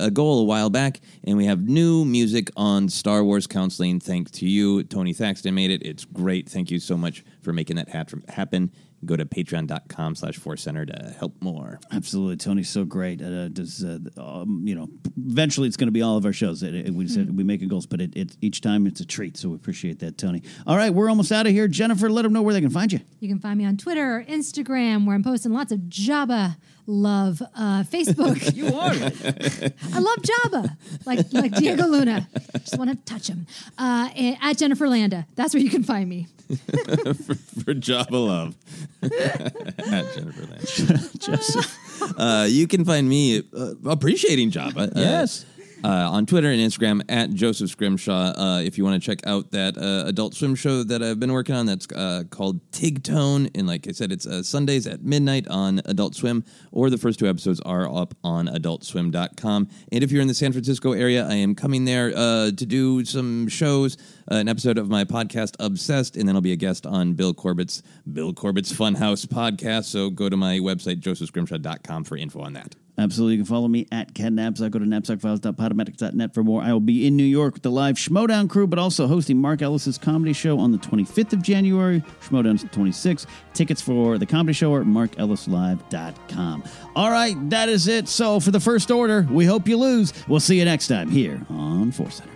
a, a goal a while back, and we have new music on Star Wars counseling. Thanks to you. Tony Thaxton made it. It's great. Thank you so much for making that hat- happen. Go to patreon.com slash force center to help more. Absolutely, Tony's so great. Uh, does uh, um, you know? Eventually, it's going to be all of our shows. It, it- we said we make it goals, but it, it each time it's a treat. So we appreciate that, Tony. All right, we're almost out of here. Jennifer, let them know where they can find you. You can find me on Twitter or Instagram where I'm posting lots of Jabba love. Uh, Facebook. [laughs] you are. I love Jabba, like like Diego Luna. Just want to touch him. Uh, at Jennifer Landa. That's where you can find me. [laughs] for, for Jabba Love. At [laughs] Jennifer Landa. [laughs] Joseph. Uh, you can find me uh, appreciating Jabba. uh, Yes. Uh, on Twitter and Instagram at Joseph Scrimshaw. Uh, if you want to check out that uh, Adult Swim show that I've been working on, that's uh, called Tigtone. And like I said, it's uh, Sundays at midnight on Adult Swim, or the first two episodes are up on adultswim.com. And if you're in the San Francisco area, I am coming there uh, to do some shows, an episode of my podcast, Obsessed, and then I'll be a guest on Bill Corbett's Bill Corbett's Funhouse podcast. So go to my website, josephscrimshaw.com, for info on that. Absolutely. You can follow me at Ken Napzok. Go to napzokfiles.podomatic.net for more. I will be in New York with the live Schmoedown crew, but also hosting Mark Ellis's comedy show on the 25th of January. Schmoedown's the 26th. Tickets for the comedy show are at markellislive.com. All right, that is it. So for the first order, we hope you lose. We'll see you next time here on Force Center.